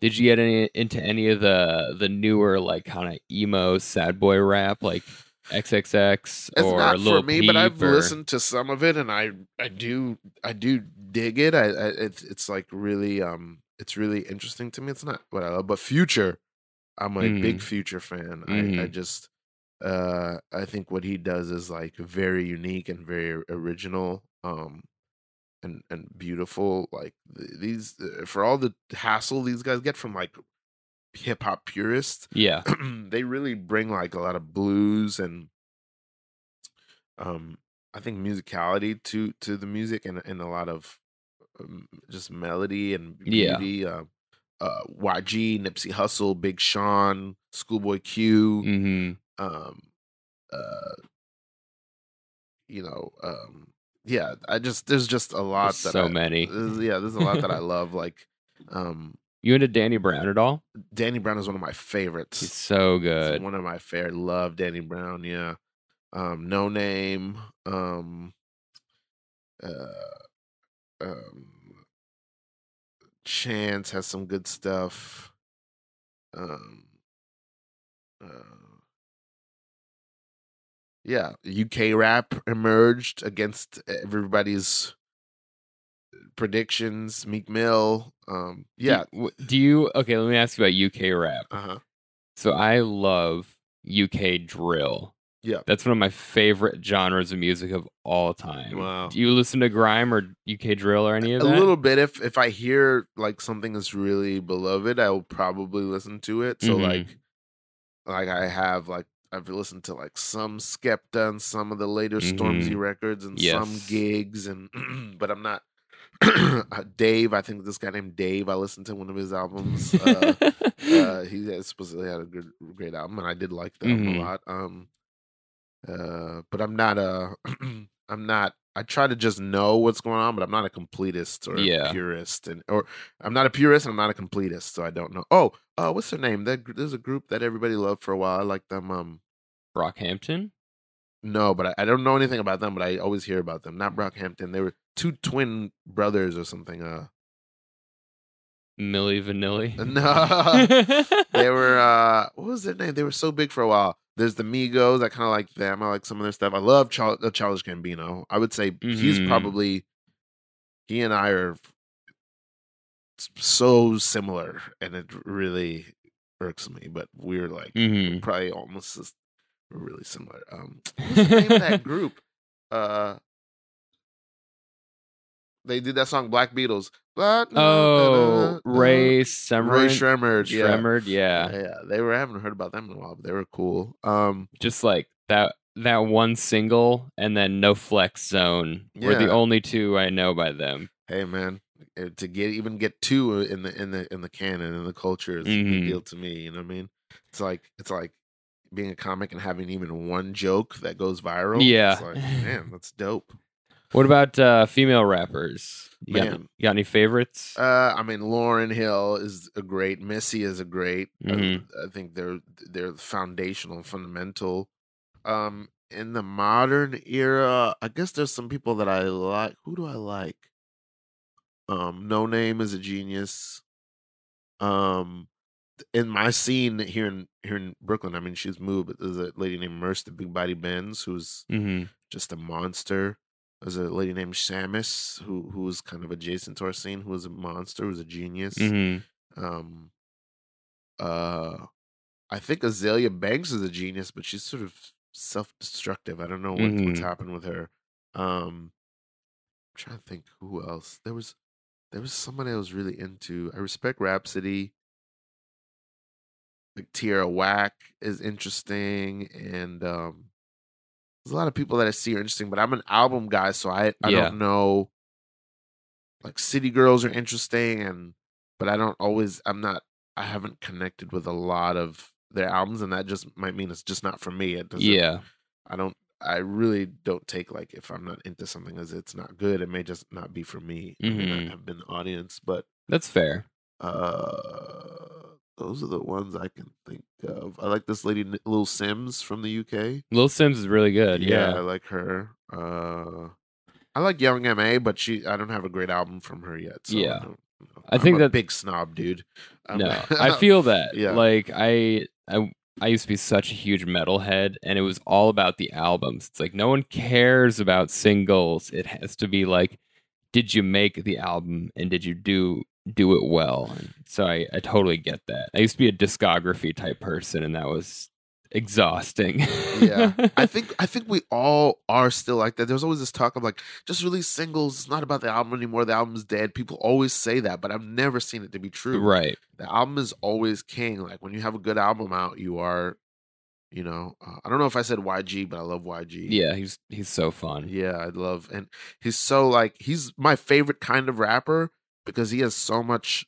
Did you get any into any of the the newer like kind of emo sad boy rap like XXX It's or not Lil for me, but I've or- listened to some of it, and I I do I do dig it. I, I it's it's like really um it's really interesting to me. It's not what I love, but Future, I'm a big Mhm. Future fan. I I Mhm. just uh I think what he does is like very unique and very original. Um. And, and beautiful like these uh, for all the hassle these guys get from like hip hop purists Yeah. [CLEARS THROAT] they really bring like a lot of blues and um I think musicality to to the music and and a lot of um, just melody and Yeah. beauty. Uh, uh, YG, Nipsey Hussle, Big Sean, Schoolboy Q, hmm um, uh, you know, um, yeah. I just there's just a lot There's that so I, many. there's- yeah, there's a lot that I [LAUGHS] love. Like, um, You into Danny Brown at all? Danny Brown is one of my favorites. He's so It's good. one of my favorite. Love Danny Brown. Yeah. Um, Noname. Um, uh, um, Chance has some good stuff. Um, uh, yeah, UK rap emerged against everybody's predictions. Meek Mill. Um, yeah. w- Do you okay? Let me ask you about UK rap. Uh huh. So I love UK drill. Yeah. That's one of my favorite genres of music of all time. Wow. Do you listen to grime or UK drill or any of that? a little bit if if i hear like something is really beloved i will probably listen to it so Mhm. like like i have like i've listened to like some skepta and some of the later stormzy records and some Mm-hmm. Giggs and [CLEARS THROAT] but i'm not [CLEARS THROAT] uh, dave i think this guy named dave i listened to one of his albums uh, [LAUGHS] uh he supposedly had a good great album and i did like that Mhm. a lot um uh but i'm not uh [CLEARS THROAT] i'm not I try to just know what's going on, but I'm not a completist or Yeah. a purist, and or I'm not a purist and I'm not a completist, so I don't know. Oh, uh, what's their name? That there's a group that everybody loved for a while. I like them. Um, Brockhampton. no, but I, I don't know anything about them, but I always hear about them. Not Brockhampton. They were two twin brothers or something. Uh, Milli Vanilli. [LAUGHS] No. they [LAUGHS] were uh what was their name? They were so big for a while. There's the Migos. I kind of like them. I like some of their stuff. I love Char- uh, Childish Gambino. I would say he's Mhm. probably he and I are so similar, and it really irks me. But we're like hmm probably almost really similar. Um, what's the name of that [LAUGHS] group? Uh, they did that song Black Beatles. Black- Oh, Ray Ray Summer. Sremmurd. Yeah. Sremmurd, yeah. yeah, yeah. They were. I haven't heard about them in a while, but they were cool. Um, Just like that that one single and then No Flex Zone were the only two I know by them. hey man, eh, to get even get two in the in the in the canon in the culture is a Mhm. big deal to me. You know what I mean? It's like it's like being a comic and having even one joke that goes viral. Yeah. it's like man, that's dope. What about uh, female rappers? You got, Man. you got any favorites? Uh, I mean, Lauryn Hill is a great. Missy is a great. I- Mhm. I, think they're they're foundational, fundamental. Um, in the modern era, I guess there's some people that I like. Who do I like? Um, Noname is a genius. Um, in my scene here in here in Brooklyn, I mean, she's moved, but there's a lady named Merce, the Big Body Benz, who's hmm just a monster. There's a lady named Shamus who who was kind of adjacent to our scene, who was a monster, who was a genius. hmm Um, uh, I think Azealia Banks is a genius, but she's sort of self-destructive. I don't know what, what's Mhm. happened with her. Um, I'm trying to think who else. There was there was somebody I was really into. I respect Rapsody. Like Tierra Whack is interesting, and um, there's a lot of people that I see are interesting. But I'm an album guy, so I I Yeah. don't know. Like City Girls are interesting, and but I don't always. I'm not. I haven't connected with a lot of their albums, and that just might mean it's just not for me. It doesn't. Yeah. I don't. I really don't take like if I'm not into something as it's not good. It may just not be for me. I may not have been the audience, but That's fair. uh, those are the ones I can think of. I like this lady, Lil Simz from the UK. Lil Simz is really good. I Yeah. I like her. Uh, I like Young Ma, but she. I don't have a great album from her yet. So Yeah. I, know. I think that- big snob, dude. I'm- No, I [LAUGHS] feel that. Yeah. Like I, I, I used to be such a huge metalhead, and it was all about the albums. It's like no one cares about singles. It has to be like, did you make the album and did you do do it well? And so I, I totally get that. I used to be a discography type person, and that was exhausting. yeah [LAUGHS] i think i think we all are still like that there's always this talk of like just release singles it's not about the album anymore the album's dead people always say that but i've never seen it to be true right. the album is always king like when you have a good album out you are you know uh, i don't know if i said yg but i love yg Yeah, he's he's so fun. yeah i love and he's so like he's my favorite kind of rapper because he has so much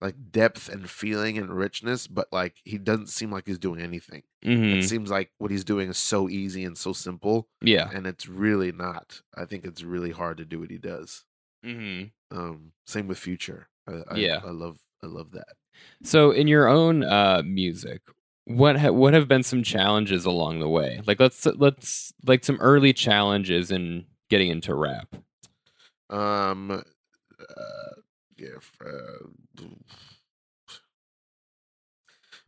like depth and feeling and richness but like he doesn't seem like he's doing anything hmm it seems like what he's doing is so easy and so simple Yeah. and it's really not i think it's really hard to do what he does hmm um same with future I, I, Yeah. i love i love that So, in your own uh, music, what ha- what have been some challenges along the way? Like, let's let's like some early challenges in getting into rap. um uh, yeah uh, [SIGHS]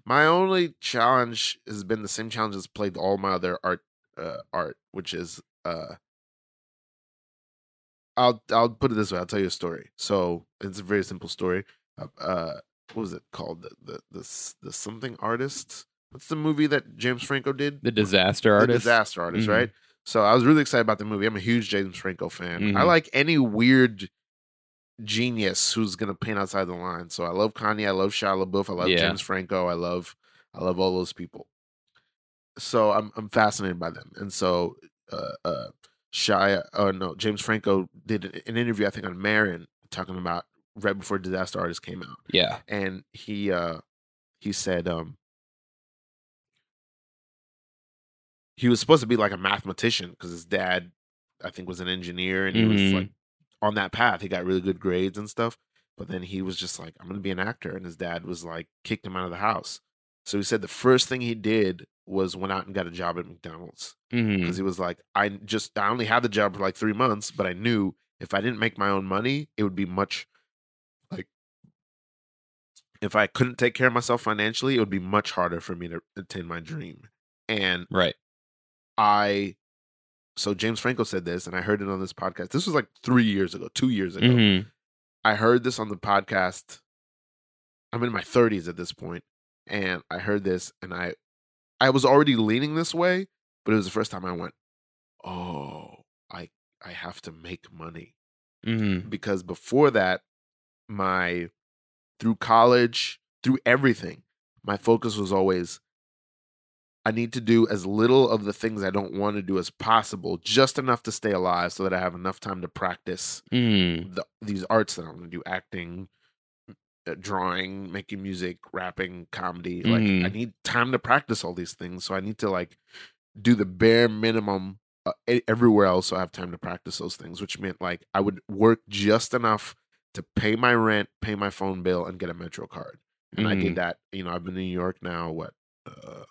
my only challenge has been the same challenge as played all my other art uh, art which is uh I'll I'll put it this way. I'll tell you a story. So it's a very simple story. Uh, what was it called? The the the, the something artist. What's the movie that James Franco did? The disaster The artist. disaster artist, Mhm. right? So I was really excited about the movie. I'm a huge James Franco fan. I Mhm. like any weird genius who's gonna paint outside the line. So I love Kanye. I love Shia LaBeouf. I love Yeah. James Franco. I love I love all those people. So I'm I'm fascinated by them. And so uh uh Shia oh no, James Franco did an interview I think on Maron talking about right before Disaster Artist came out Yeah. and he uh he said um he was supposed to be like a mathematician because his dad I think was an engineer, and he was Mhm. like on that path. He got really good grades and stuff. But then he was just like, I'm gonna be an actor, and his dad was like kicked him out of the house. So he said the first thing he did was went out and got a job at McDonald's mm-hmm. because he was like, I just I only had the job for like three months, but I knew if I didn't make my own money, it would be much like if I couldn't take care of myself financially, it would be much harder for me to attain my dream. And Right. I so James Franco said this, and I heard it on this podcast. This was like three years ago, two years ago. Mhm. I heard this on the podcast. I'm in my 30s at this point, and I heard this, and I, I was already leaning this way, but it was the first time I went, "Oh, I, I have to make money." Mhm. Because before that, my, through college, through everything, my focus was always, I need to do as little of the things I don't want to do as possible, just enough to stay alive, so that I have enough time to practice Mhm. the, these arts that I want to do acting, uh, drawing, making music, rapping, comedy. Like I Mhm. need time to practice all these things. So I need to like do the bare minimum uh, everywhere else so I have time to practice those things, which meant like I would work just enough to pay my rent, pay my phone bill, and get a Metro card. And I Mhm. did that. You know, I've been in New York now, what, uh,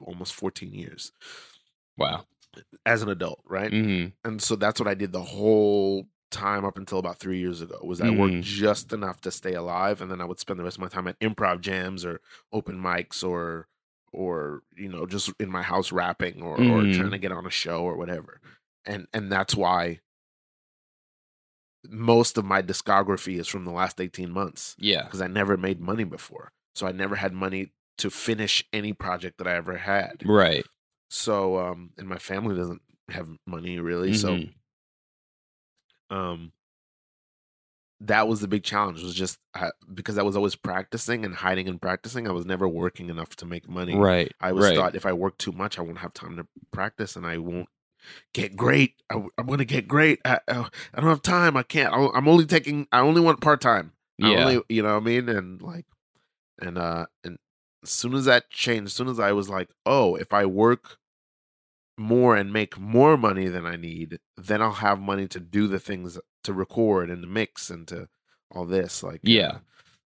almost 14 years Wow. as an adult, right? Mhm. and so that's what I did the whole time up until about three years ago. Was I worked just enough to stay alive, and then I would spend the rest of my time at improv jams or open mics or or you know just in my house rapping or or Mhm. trying to get on a show or whatever. And and that's why most of my discography is from the last 18 months Yeah. because I never made money before. So I never had money to finish any project that I ever had. Right. So um and my family doesn't have money really. So Mhm. um that was the big challenge was just because i was always practicing and hiding and practicing i was never working enough to make money Right. i always right. thought if i work too much i won't have time to practice and i won't get great I, am gonna get great I, I, I don't have time i can't I, i'm only taking i only want part-time I Yeah. only, you know what i mean and like and uh and as soon as that changed as soon as i was like oh if i work more and make more money than I need, then I'll have money to do the things to record and to mix and to all this like uh, Yeah.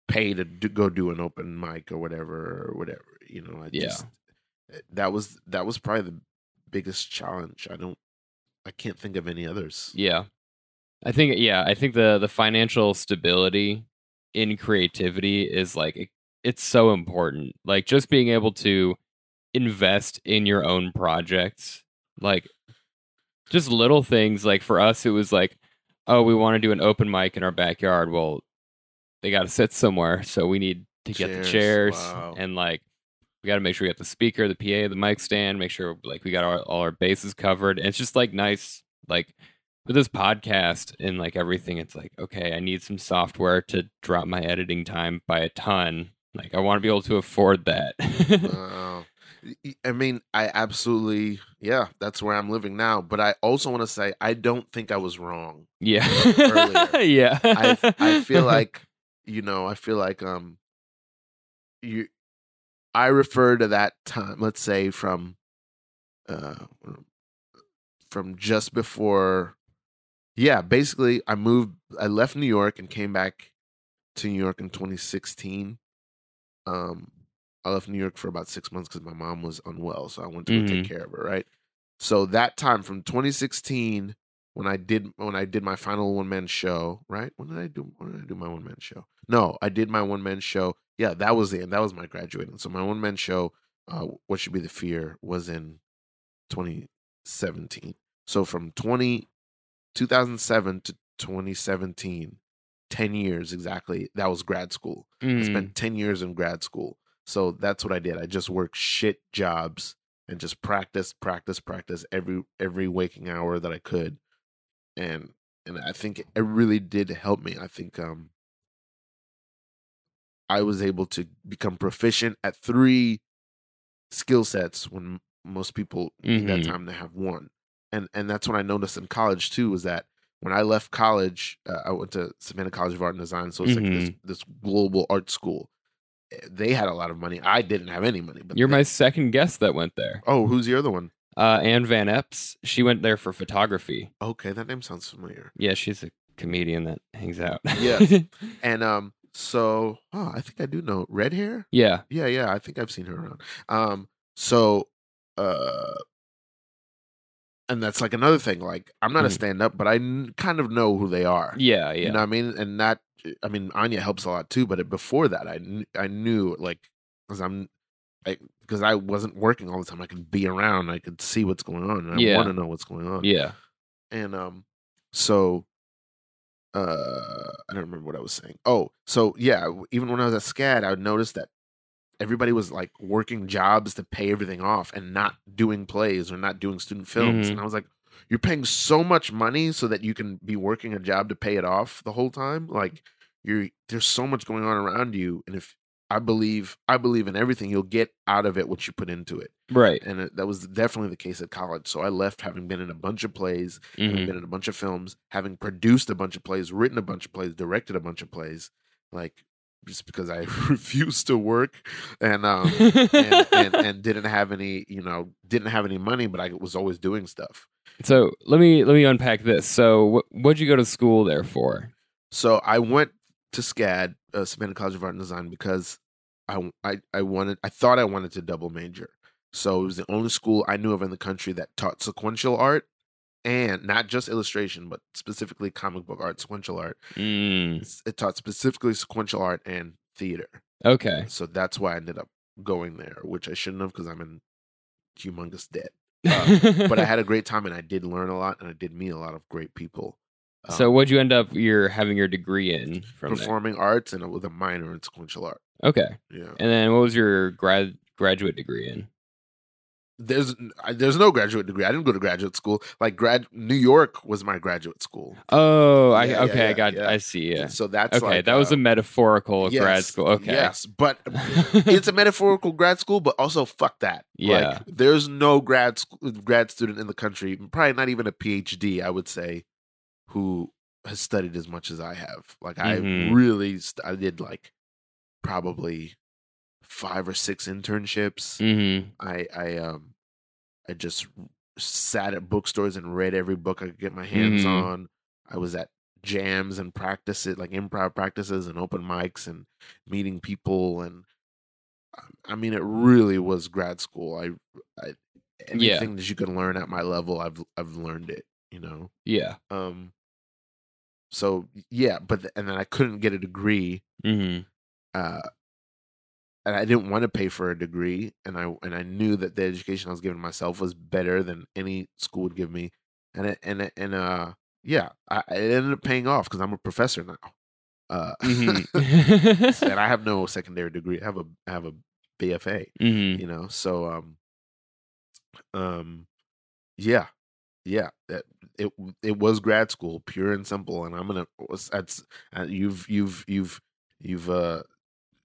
pay to do, go do an open mic or whatever or whatever you know I Yeah. just eh, that was that was probably the biggest challenge I don't I can't think of any others Yeah. I think yeah, I think the the financial stability in creativity is like it's so important. Like just being able to invest in your own projects. Like just little things like for us it was like oh, we want to do an open mic in our backyard. Well, they got to sit somewhere, so we need to get the Chairs, chairs wow. and like we got to make sure we got the speaker, the PA, the mic stand, make sure like we got our, all our bases covered. And it's just like nice like with this podcast and like everything it's like okay, I need some software to drop my editing time by a ton. Like I want to be able to afford that. [LAUGHS] Y- I mean, I absolutely, yeah, that's where I'm living now. But I also want to say, I don't think I was wrong. yeah. [LAUGHS] Yeah. I, I feel [LAUGHS] like, you know, I feel like, um, you, I refer to that time, let's say from, uh, from just before, yeah, basically, I moved, I left New York and came back to New York in 2016. Um, I left New York for about six months because my mom was unwell, so I went to go take care of her. Right. So that time from 2016, when I did when I did my final one man show, right? When did I do when did I do my one man show? No, I did my one man show. Yeah, that was the end. That was my graduating. So my one man show, uh, what should be the fear, was in 2017. So from 20, 2007 to 2017, 10 years exactly. That was grad school. I Mm, spent 10 years in grad school. So that's what I did. I just worked shit jobs and just practice, practice, practice every every waking hour that I could. And and I think it really did help me. I think um I was able to become proficient at three skill sets when most people need that time to have one. And and that's what I noticed in college too was that when I left college, uh, I went to Savannah College of Art and Design, so it's like this this global art school. Eh, They had a lot of money. I didn't have any money, but You're they- my second guest that went there. Oh, who's the other one? Uh, Anne Van Epps, she went there for photography. Okay, that name sounds familiar. Yeah, she's a comedian that hangs out. yeah, [LAUGHS] And um, so oh, I think I do know red hair. yeah. Yeah, yeah, I think I've seen her around. Um, so uh, and that's like another thing. Like I'm not a Mhm. stand up, but I n- kind of know who they are. Yeah. Yeah. You know what I mean? And that, I mean, Anya helps a lot too. But before that, I kn- I knew like because I'm, I because I wasn't working all the time. I could be around. I could see what's going on. And I Yeah. want to know what's going on. yeah. And um, so, uh, I don't remember what I was saying. Oh, so yeah, even when I was at SCAD, I would notice that everybody was like working jobs to pay everything off and not doing plays or not doing student films. Mhm. And I was like, you're paying so much money so that you can be working a job to pay it off the whole time. Like you're there's so much going on around you, and if I believe I believe in everything, you'll get out of it what you put into it Right. and it, that was definitely the case at college. So I left having been in a bunch of plays, having Mhm. been in a bunch of films, having produced a bunch of plays, written a bunch of plays, directed a bunch of plays, like just because I [LAUGHS] refused to work and um and, [LAUGHS] and and didn't have any, you know, didn't have any money, but I was always doing stuff. so let me let me unpack this. So wh- what'd you go to school there for? So I went to SCAD, uh, Savannah College of Art and Design, because I, I I wanted I thought I wanted to double major. So it was the only school I knew of in the country that taught sequential art and not just illustration, but specifically comic book art, sequential art. Mm, It taught specifically sequential art and theater. okay. So that's why I ended up going there, which I shouldn't have because I'm in humongous debt. Uh, But I [LAUGHS] had a great time and I did learn a lot and I did meet a lot of great people. so Um, what'd you end up your having your degree in from there? performing arts and with a minor in sequential art. Okay. Yeah. And then what was your grad graduate degree in? There's there's no graduate degree. I didn't go to graduate school. Like grad New York was my graduate school. Oh, I Yeah, yeah, okay, I got yeah. I see. Yeah. So that's Okay, like, that was uh, a metaphorical grad school. Okay. Yes, but [LAUGHS] it's a metaphorical grad school, but also fuck that. Yeah. Like, there's no grad grad student in the country, probably not even a PhD, I would say, who has studied as much as I have. Like I Mhm. really st- I did like probably five or six internships. hmm I I um I just sat at bookstores and read every book I could get my hands Mhm. on. I was at jams and practices like improv practices and open mics and meeting people and um, I mean it really was grad school. I I Yeah. anything that you can learn at my level I've I've learned it, you know. Yeah. Um so yeah, but th- and then I couldn't get a degree hmm uh, and I didn't want to pay for a degree, and I and I knew that the education I was giving myself was better than any school would give me, and it, and it, and uh yeah, I, it ended up paying off because I'm a professor now, uh, hmm [LAUGHS] and I have no secondary degree. I have a I have a BFA, hmm you know, so um, um, yeah, yeah, that it it was grad school, pure and simple, and I'm gonna that's uh, you've you've you've you've uh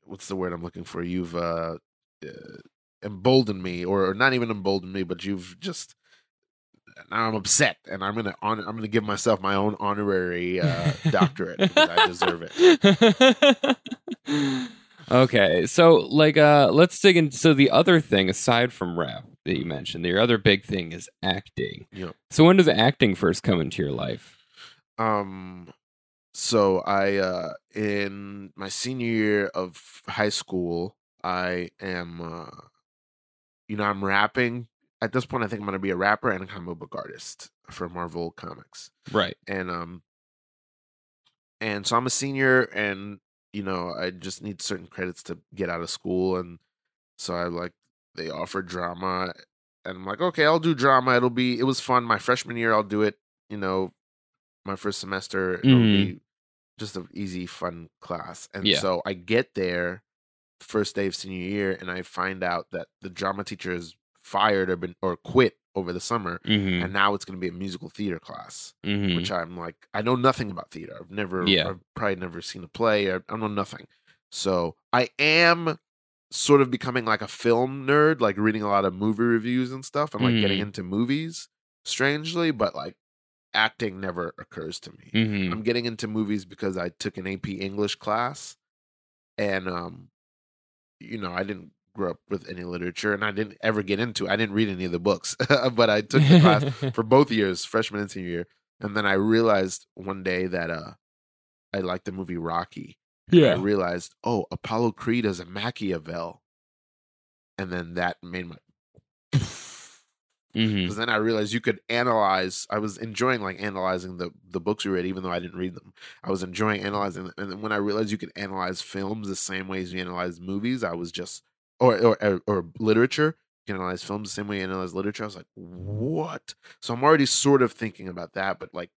what's the word I'm looking for? You've uh, uh emboldened me, or, or not even emboldened me, but you've just now I'm upset, and I'm gonna on I'm gonna give myself my own honorary uh, doctorate because I deserve it. [LAUGHS] okay, so like uh let's dig into so the other thing aside from rap that you mentioned, your other big thing is acting. Yep. So when does acting first come into your life? Um, so I uh in my senior year of high school, I am uh you know, I'm rapping. At this point I think I'm gonna be a rapper and a comic book artist for Marvel Comics. Right. And um and so I'm a senior and you know, I just need certain credits to get out of school and so I like they offer drama and I'm like, okay, I'll do drama. It'll be it was fun. My freshman year I'll do it, you know, my first semester it'll Mhm. be just an easy, fun class. And Yeah. so I get there first day of senior year and I find out that the drama teacher is fired or been or quit over the summer hmm and now it's gonna be a musical theater class hmm which I'm like, I know nothing about theater. I've never, Yeah. I've probably never seen a play. I, I know nothing. So I am sort of becoming like a film nerd, like reading a lot of movie reviews and stuff, and like getting Mhm. into movies. Strangely, but like acting never occurs to me. hmm I'm getting into movies because I took an AP English class, and um, you know, I didn't grow up with any literature, and I didn't ever get into. I didn't read any of the books, [LAUGHS] but I took the class [LAUGHS] for both years, freshman and senior year, and then I realized one day that uh, I liked the movie Rocky. And I realized, oh, Apollo Creed is a Machiavel, and then that made my because then I realized you could analyze. I was enjoying like analyzing the the books we read, even though I didn't read them. I was enjoying analyzing them, and then when I realized you could analyze films the same way as you analyze movies, I was just or or or, or literature. You can analyze films the same way you analyze literature. I was like, what? So I'm already sort of thinking about that, but like,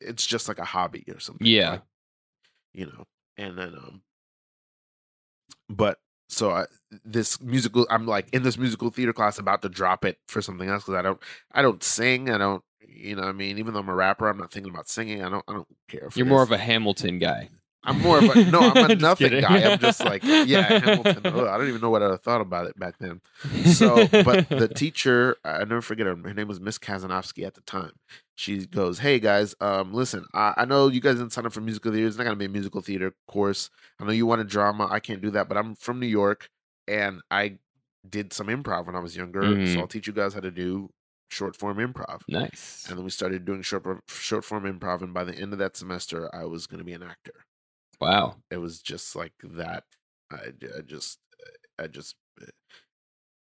it's just like a hobby or something. Yeah. like, you know, and then um, but so I, this musical i'm like in this musical theater class about to drop it for something else because i don't i don't sing i don't you know i mean? Even though i'm a rapper i'm not thinking about singing i don't i don't care You're more this. of a Hamilton guy. i'm more of a no i'm [LAUGHS] a nothing guy. i'm just like yeah hamilton. [LAUGHS] Ugh, i don't even know what i thought about it back then. So but the [LAUGHS] teacher i never forget her her name was miss kazanovsky at the time. She goes hey guys um listen I, I know you guys didn't sign up for musical theater it's not going to be a musical theater course. I know you want a drama i can't do that but i'm from new york and i did some improv when i was younger Mhm. so i'll teach you guys how to do short form improv. Nice. and then we started doing short short form improv and by the end of that semester i was going to be an actor. Wow. it was just like that. I, I just i just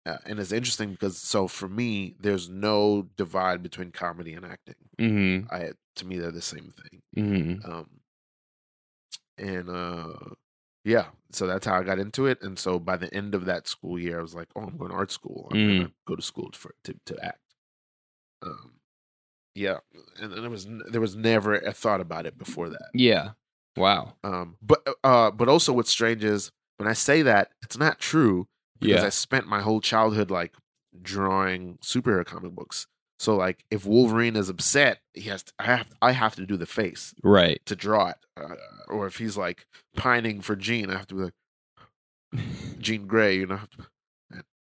uh, and it's interesting because so for me there's no divide between comedy and acting. Hmm i to me they're the same thing. Hmm um and uh yeah so that's how i got into it and so by the end of that school year i was like oh i'm going to art school i'm Mm. gonna go to school for to, to act um yeah and, and there was there was never a thought about it before that Yeah. Wow. um but uh but also what's strange is when i say that it's not true because Yeah. i spent my whole childhood like drawing superhero comic books so like if wolverine is upset he has to, i have i have to do the face Right. to draw it uh, or if he's like pining for Jean, I have to be like Jean Grey, you know. I have to,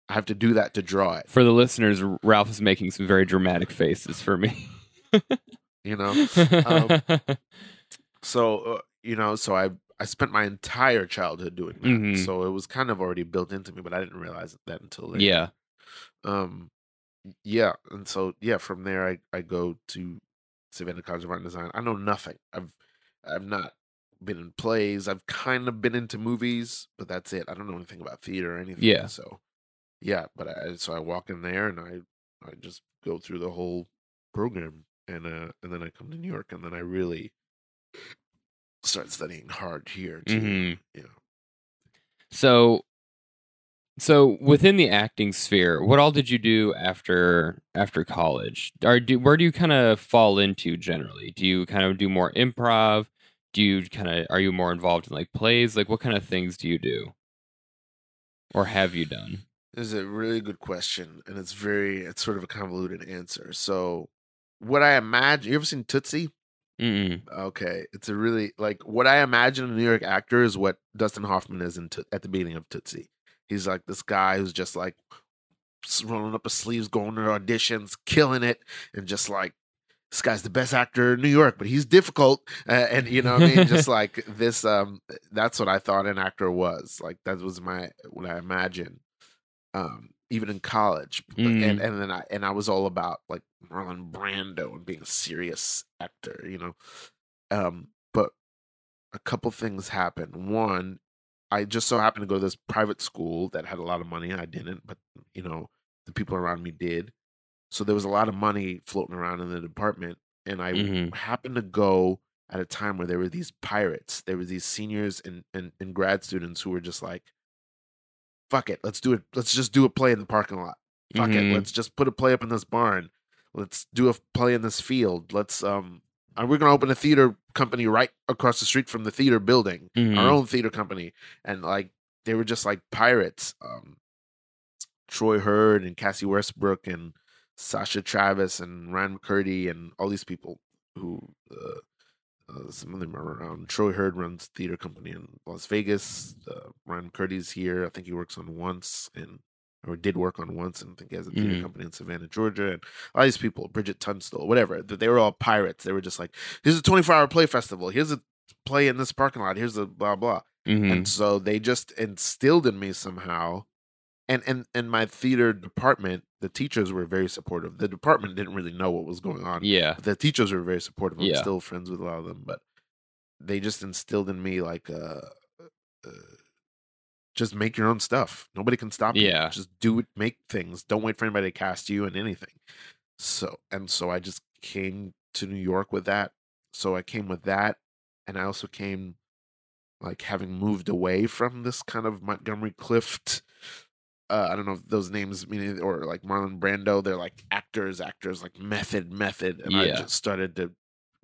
I have to do that to draw it, For the listeners, Ralph is making some very dramatic faces for me. [LAUGHS] you know. Um, [LAUGHS] So uh, you know, so I I spent my entire childhood doing that, Mhm. so it was kind of already built into me, but I didn't realize that until later. yeah. Um, yeah, and so yeah, from there I I go to Savannah College of Art and Design. I know nothing. I've I've not been in plays. I've kind of been into movies, but that's it. I don't know anything about theater or anything. Yeah. So yeah, but I so I walk in there and I I just go through the whole program and uh and then I come to New York and then I really start studying hard here too. Mhm. Yeah. So, so within the acting sphere, what all did you do after after college? Or do where do you kind of fall into generally? Do you kind of do more improv? Do you kind of are you more involved in like plays? Like what kind of things do you do, or have you done? This is a really good question, and it's very it's sort of a convoluted answer. So, what I imagine you ever seen Tootsie? Mm-mm. Okay, it's a really like what I imagine a New York actor is what Dustin Hoffman is in Toot- at the beginning of Tootsie. He's like this guy who's just like rolling up his sleeves, going to auditions, killing it, and just like this guy's the best actor in New York, but he's difficult, uh, and you know what I mean. just [LAUGHS] like this, um, that's what I thought an actor was. Like that was my what I imagined. Um, even in college, Mm. and and then I and I was all about like Marlon Brando and being a serious actor, you know. Um, but a couple things happened. One, I just so happened to go to this private school that had a lot of money. I didn't, but you know, the people around me did. So there was a lot of money floating around in the department, and I Mhm. happened to go at a time where there were these pirates. There were these seniors and, and, and grad students who were just like, "Fuck it, let's do it. Let's just do a play in the parking lot. Fuck Mhm. it, let's just put a play up in this barn. Let's do a play in this field. Let's um, and we're gonna open a theater company right across the street from the theater building, Mhm. our own theater company." And like they were just like pirates. Um, Troy Hurd and Cassie Westbrook and Sasha Travis and Ryan McCurdy and all these people who uh, uh, some of them are around. Troy Hurd runs theater company in Las Vegas. Uh, Ryan McCurdy's here. I think he works on Once and or did work on Once, and I think he has a theater Mhm. company in Savannah, Georgia. And all these people, Bridget Tunstall, whatever, they were all pirates. They were just like, here's a 24 hour play festival. Here's a play in this parking lot. Here's a blah blah. Mhm. And so they just instilled in me somehow and and and my theater department, the teachers were very supportive. The department didn't really know what was going on. Yeah. The teachers were very supportive. I'm Yeah. still friends with a lot of them, but they just instilled in me like uh, uh just make your own stuff. Nobody can stop you. Yeah. Just do it, make things. Don't wait for anybody to cast you in anything. So and so I just came to New York with that. So I came with that and I also came like having moved away from this kind of Montgomery Clift uh, I don't know if those names mean or like Marlon Brando, they're like actors, actors, like method, method. And I just started to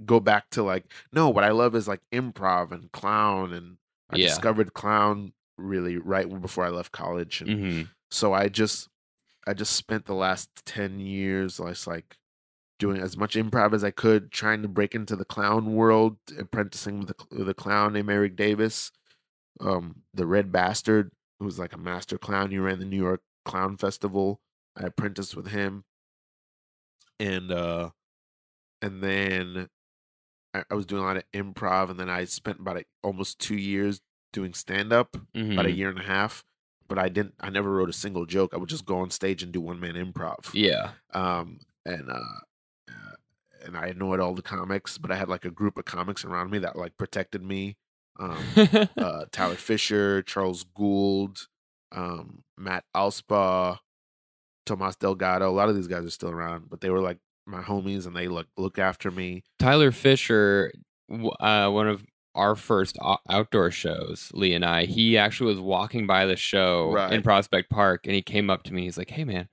go back to like, no, what I love is like improv and clown. And I Yeah. discovered clown really right before I left college. And hmm so I just, I just spent the last 10 years, like doing as much improv as I could, trying to break into the clown world, apprenticing with the, a clown named Eric Davis, um, the Red Bastard, who was like a master clown. He ran the New York Clown Festival. I apprenticed with him, and uh, and then I, I was doing a lot of improv, and then I spent about like, almost two years doing stand up, about a hmm year and a half. But I didn't. I never wrote a single joke. I would just go on stage and do one man improv Yeah. um and uh uh, and I annoyed all the comics, but I had like a group of comics around me that like protected me. Um, [LAUGHS] uh, Tyler Fisher, Charles Gould, um, Matt Alspa, Tomas Delgado. A lot of these guys are still around, but they were like my homies, and they look look after me. Tyler Fisher, uh, one of our first outdoor shows, Lee and I, he actually was walking by the show in Prospect Park, and he came up to me. He's like, "Hey, man,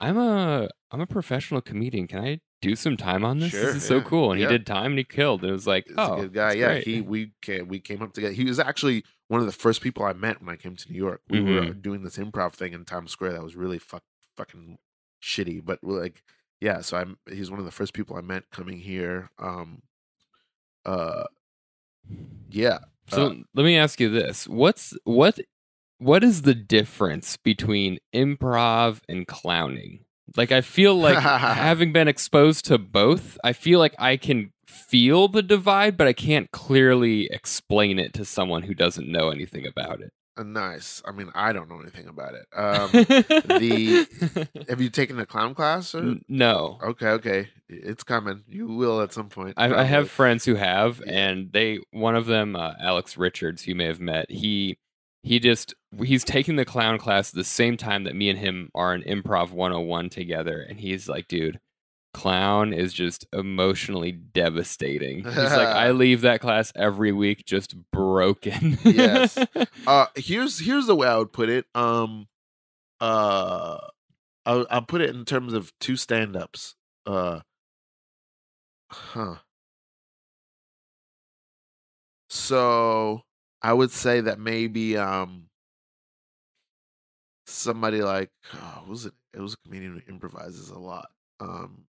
I'm a I'm a professional comedian. Can I do some time on this? Sure, this is so cool." And yeah. he did time, and he killed. And it was like, He's "Oh, a good guy. Yeah, great. he we came, we came up together. He was actually one of the first people I met when I came to New York. We were Mm-hmm. doing this improv thing in Times Square that was really fuck, fucking shitty, but we're like, yeah. So I'm he's one of the first people I met coming here. Um, uh, yeah. So uh, let me ask you this: What's what what is the difference between improv and clowning? Like I feel like [LAUGHS] having been exposed to both, I feel like I can feel the divide, but I can't clearly explain it to someone who doesn't know anything about it. Uh, nice. I mean, I don't know anything about it. Um, the- [LAUGHS] have you taken a clown class? Or? No. Okay, okay, it's coming. You will at some point. I, I have friends who have, Yeah. and they one of them, uh, Alex Richards, you may have met. He he just he's taking the clown class at the same time that me and him are in improv 101 together, and he's like, dude. Clown is just emotionally devastating. He's like, I [LAUGHS] leave that class every week just broken. Yes. [LAUGHS] uh here's here's the way I would put it. Um uh I'll, I'll put it in terms of two stand-ups. Uh huh. So I would say that maybe um somebody like oh, was it it was a comedian who improvises a lot. Um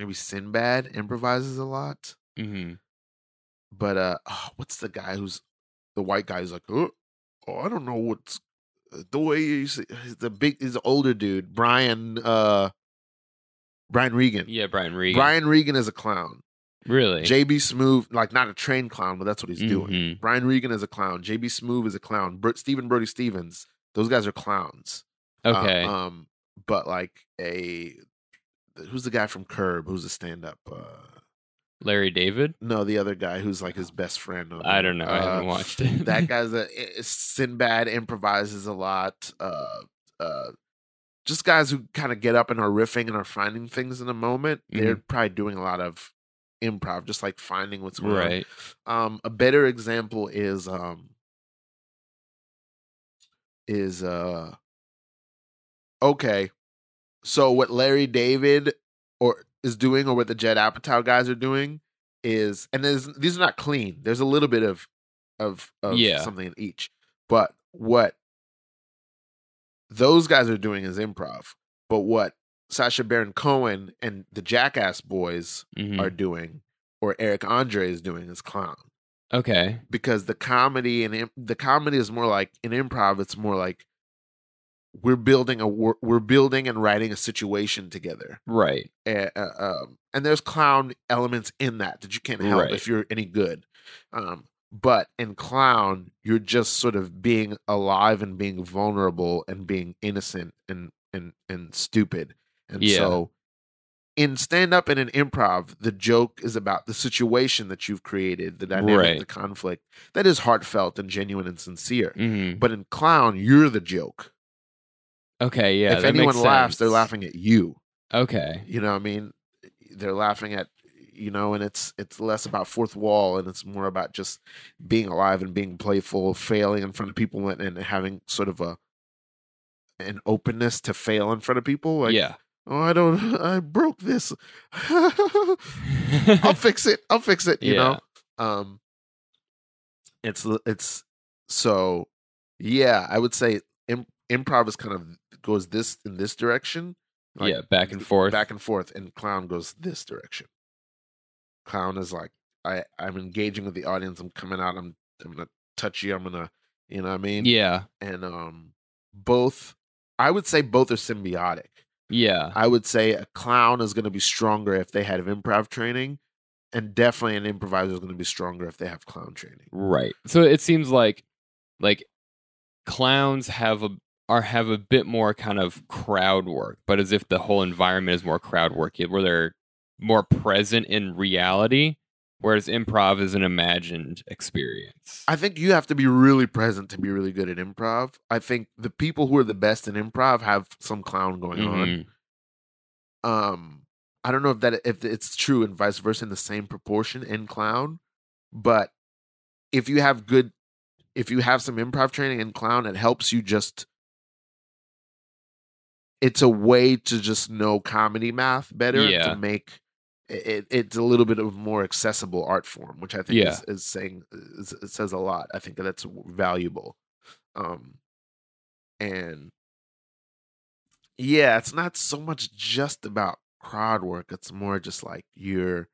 maybe Sinbad improvises a lot. Hmm but uh oh, what's the guy who's the white guy who's like oh, oh i don't know what's uh, the way he's he's the big he's an older dude brian uh brian regan. Yeah, Brian Regan. brian regan is a clown. Really? j.b Smoove like not a trained clown but that's what he's doing. Mhm. brian regan is a clown. J.b Smoove is a clown. Br- stephen brody stephens those guys are clowns. Uh, Okay. um but like a who's the guy from curb who's a stand-up uh Larry David? no the other guy who's like his best friend on I don't know. I haven't Uh, watched it. that [LAUGHS] guy's a Sinbad improvises a lot. Uh, uh, just guys who kind of get up and are riffing and are finding things in a moment. They're Mm-hmm. probably doing a lot of improv, just like finding what's going on. right. Um, a better example is um is uh okay. So what Larry David or is doing or what the Judd Apatow guys are doing is and there's these are not clean. There's a little bit of of, of Yeah. something in each. But what those guys are doing is improv. But what Sacha Baron Cohen and the Jackass boys Mhm. are doing or Eric Andre is doing is clown Okay. because the comedy and the comedy is more like in improv it's more like we're building a we're building and writing a situation together Right. uh, uh, um, and there's clown elements in that that you can't help Right. if you're any good um but in clown you're just sort of being alive and being vulnerable and being innocent and and and stupid and Yeah. so in stand up and in improv the joke is about the situation that you've created the dynamic Right. the conflict that is heartfelt and genuine and sincere hmm but in clown you're the joke Okay, yeah. if anyone laughs they're laughing at you Okay. you know what i mean they're laughing at you know and it's it's less about fourth wall and it's more about just being alive and being playful failing in front of people and, and having sort of a an openness to fail in front of people like yeah. oh i don't [LAUGHS] i broke this [LAUGHS] i'll fix it i'll fix it you know um it's it's so yeah i would say Im- improv is kind of goes this in this direction like, yeah, back and forth. back and forth and clown goes this direction clown is like i i'm engaging with the audience i'm coming out i'm i'm gonna touch you i'm gonna you know what i mean yeah. and um both i would say both are symbiotic Yeah. i would say a clown is gonna be stronger if they had improv training and definitely an improviser is going to be stronger if they have clown training Right. So it seems like like clowns have a are have a bit more kind of crowd work, but as if the whole environment is more crowd work, where they're more present in reality, whereas improv is an imagined experience. I think you have to be really present to be really good at improv. I think the people who are the best in improv have some clown going on. Mhm. Um, I don't know if that if it's true and vice versa in the same proportion in clown, but if you have good, if you have some improv training in clown, it helps you just. It's a way to just know comedy math better Yeah. to make it, it's a little bit of more accessible art form, which I think Yeah. is, is saying is, it says a lot. I think that's valuable. Um, and yeah, it's not so much just about crowd work. It's more just like you're.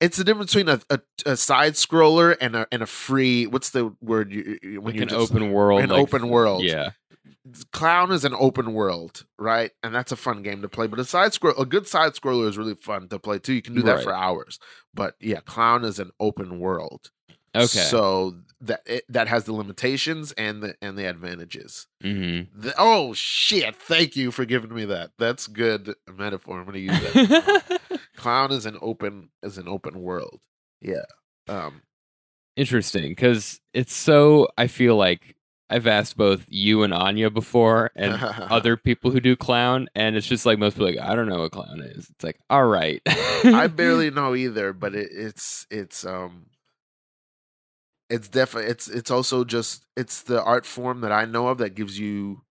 It's the difference between a, a, a side scroller and a and a free. What's the word you, you- when Like you're an just, open world. an like- open world. Yeah. Clown is an open world, right? And that's a fun game to play. But a side scroll, a good side scroller is really fun to play too. You can do that Right. for hours. But yeah, Clown is an open world. Okay. So that it, that has the limitations and the and the advantages. hmm The- oh shit! Thank you for giving me that. That's good metaphor. I'm going to use that. [LAUGHS] Clown is an open is an open world. Yeah. Um. Interesting, because it's so. I feel like I've asked both you and Anya before, and [LAUGHS] other people who do clown, and it's just like most people are like I don't know what clown is. It's like all right. I [LAUGHS] barely know either, but it, it's it's um. It's definitely it's it's also just it's the art form that I know of that gives you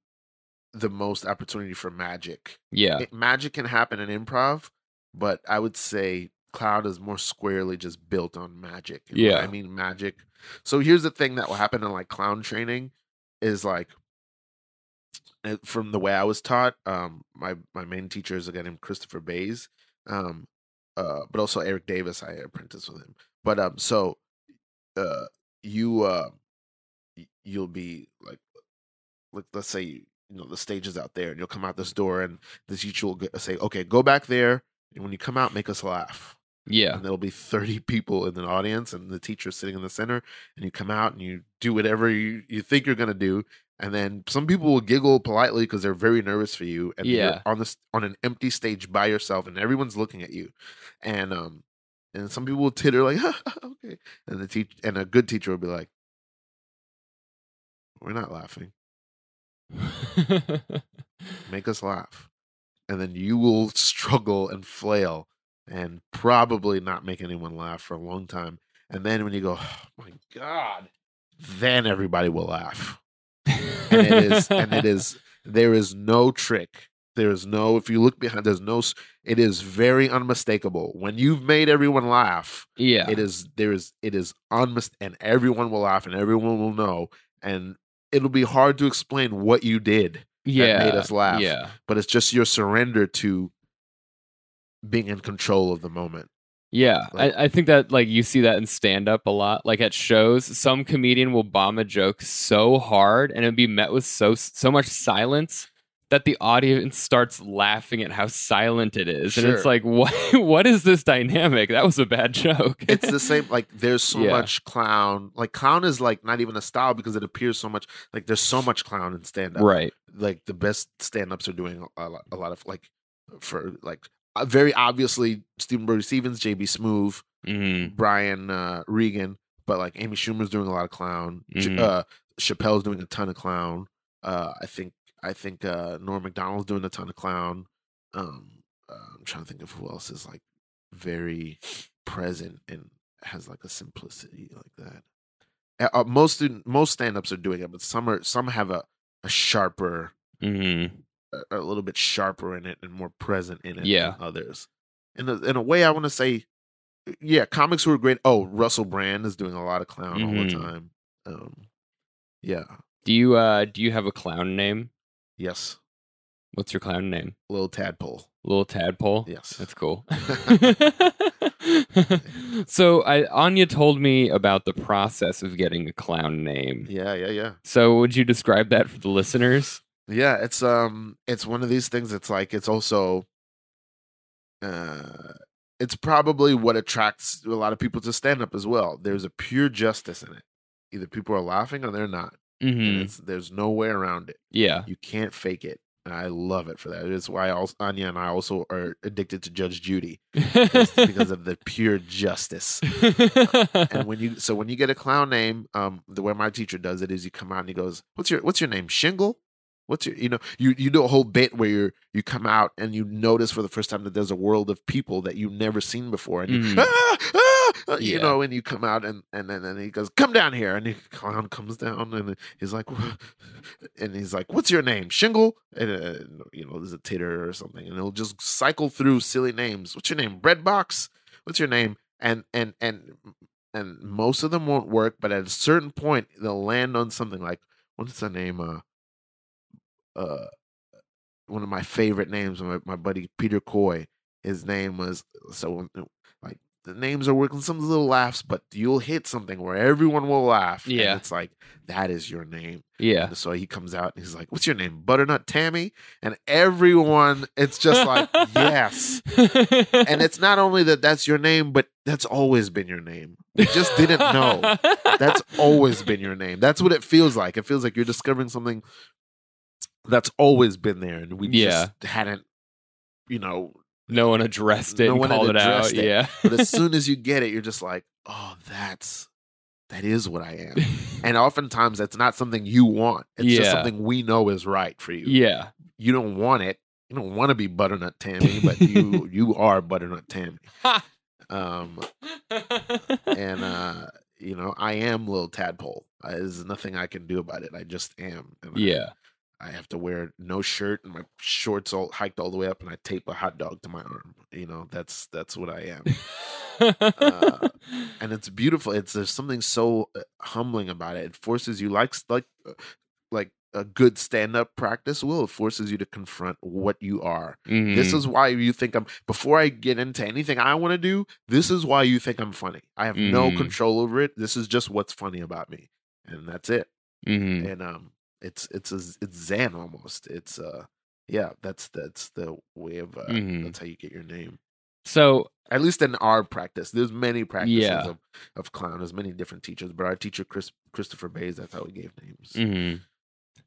the most opportunity for magic. yeah. It- magic can happen in improv, but I would say clown is more squarely just built on magic. Yeah. I mean magic. So here's the thing that will happen in like clown training is like uh, from the way I was taught, um, my my main teacher is a guy named Christopher Bayes, um, uh, but also Eric Davis. I apprenticed with him. But um, so uh, you uh, you'll be like, like let's say you know the stage is out there, and you'll come out this door, and the teacher will say, "Okay, go back there, when you come out, make us laugh." Yeah. and there'll be 30 people in the audience and the teacher's sitting in the center and you come out and you do whatever you, you think you're going to do and then some people will giggle politely because they're very nervous for you and Yeah. you're on this on an empty stage by yourself and everyone's looking at you and um and some people will titter like [LAUGHS] okay and the teach and a good teacher will be like we're not laughing [LAUGHS] make us laugh and then you will [LAUGHS] struggle and flail and probably not make anyone laugh for a long time and then when you go oh my god then everybody will laugh. And it is and it is [LAUGHS] there is no trick. There is no if you look behind there's no it is very unmistakable. When you've made everyone laugh yeah. it is there is it is unmist and everyone will laugh and everyone will know and it'll be hard to explain what you did yeah. made us laugh. Yeah. but it's just your surrender to being in control of the moment Yeah, Like- I, I think that like you see that in stand up a lot. Like at shows, some comedian will bomb a joke so hard and it'll be met with so so much silence that the audience starts laughing at how silent it is, and it's like, what? [LAUGHS] What is this dynamic? That was a bad joke. it's the same like there's so Yeah. much clown like clown is like not even a style because it appears so much like there's so much clown in stand up right. like the best stand-ups are doing a lot, a lot of like for like uh, very obviously Stephen Brody Stephens, JB Smoove, Mhm. Brian uh, Regan, but like Amy Schumer's doing a lot of clown. Mhm. uh, Chappelle's doing a ton of clown. Uh, I think I think uh, Norm Macdonald's doing a ton of clown. Um, uh, I'm trying to think of who else is like very present and has like a simplicity like that. Uh, uh, most student, most stand-ups are doing it, but some are some have a, a sharper Mhm. a, a little bit sharper in it and more present in it Yeah. than others. In a, in a way, I want to say, yeah, comics were great. Oh, Russell Brand is doing a lot of clown all the Mhm. time. Um, yeah, Do you uh do you have a clown name? Yes, What's your clown name? little tadpole. Little tadpole. Yes, That's cool. [LAUGHS] [LAUGHS] so I Anya told me about the process of getting a clown name. yeah, yeah, yeah, So would you describe that for the listeners? yeah. It's um, it's one of these things. It's like it's also, uh, it's probably what attracts a lot of people to stand up as well. There's a pure justice in it. Either people are laughing or they're not. And hmm it's, there's no way around it. Yeah. You can't fake it. I love it for that. It's why also, Anya and I also are addicted to Judge Judy because, because of the pure justice. And when you so when you get a clown name, um, the way my teacher does it is you come out and he goes, "What's your What's your name? Shingle." What's your you know you you do a whole bit where you you come out and you notice for the first time that there's a world of people that you've never seen before and you Mhm. ah, ah, uh, you Yeah. know and you come out and and then and he goes come down here and the clown comes down and he's like and he's like what's your name? Shingle and uh, you know there's a titter or something and he'll just cycle through silly names. What's your name? Bread Box what's your name? And and and and most of them won't work but at a certain point they'll land on something like what's the name uh uh one of my favorite names my, my buddy peter coy his name was so like the names are working some little laughs but you'll hit something where everyone will laugh and Yeah. it's like that is your name yeah. and so he comes out and he's like what's your name butternut tammy and everyone it's just like yes and it's not only that that's your name but that's always been your name we just didn't know that's [LAUGHS] always been your name. That's what it feels like. It feels like you're discovering something that's always been there, and we Yeah. just hadn't, you know. no one addressed it No and one called it out. it. Yeah. But as soon as [LAUGHS] you get it, you're just like, oh, that's that is what I am. [LAUGHS] And oftentimes, that's not something you want. It's just something we know is right for you. yeah. You don't want it. You don't want to be butternut Tammy, but you [LAUGHS] you are butternut Tammy. Um, and uh, you know, I am little tadpole. Uh, there's nothing I can do about it. I just am. And yeah. I, have to wear no shirt and my shorts all hiked all the way up, and I tape a hot dog to my arm. You know, that's that's what I am, Uh, [LAUGHS] and it's beautiful. It's there's something so uh, humbling about it. It forces you like like uh, like a good stand up practice will. It forces you to confront what you are. This Mhm. is why you think I'm. Before I get into anything I want to do, this is why you think I'm funny. I have no Mhm. control over it. This is just what's funny about me, and that's it. Mhm. And um, it's it's a, it's zen almost. It's uh, yeah, that's that's the way of uh, Mhm. that's how you get your name. So At least in our practice, there's many practices Yeah. of, of clown. There's many different teachers, but our teacher Chris Christopher Bayes, that's how he gave names. Mhm.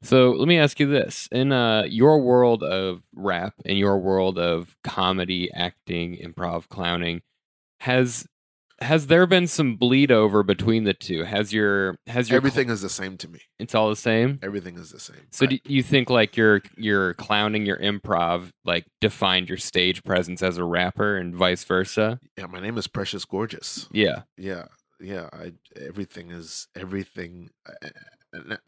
So let me ask you this: in uh, your world of rap, in your world of comedy, acting, improv, clowning, has has there been some bleed over between the two? Has your has your cl- Everything is the same to me. it's all the same? Everything is the same. So I- do you think like your your clowning, your improv, like defined your stage presence as a rapper, and vice versa? yeah, my name is Precious Gorgeous. Yeah. yeah yeah i everything is everything I,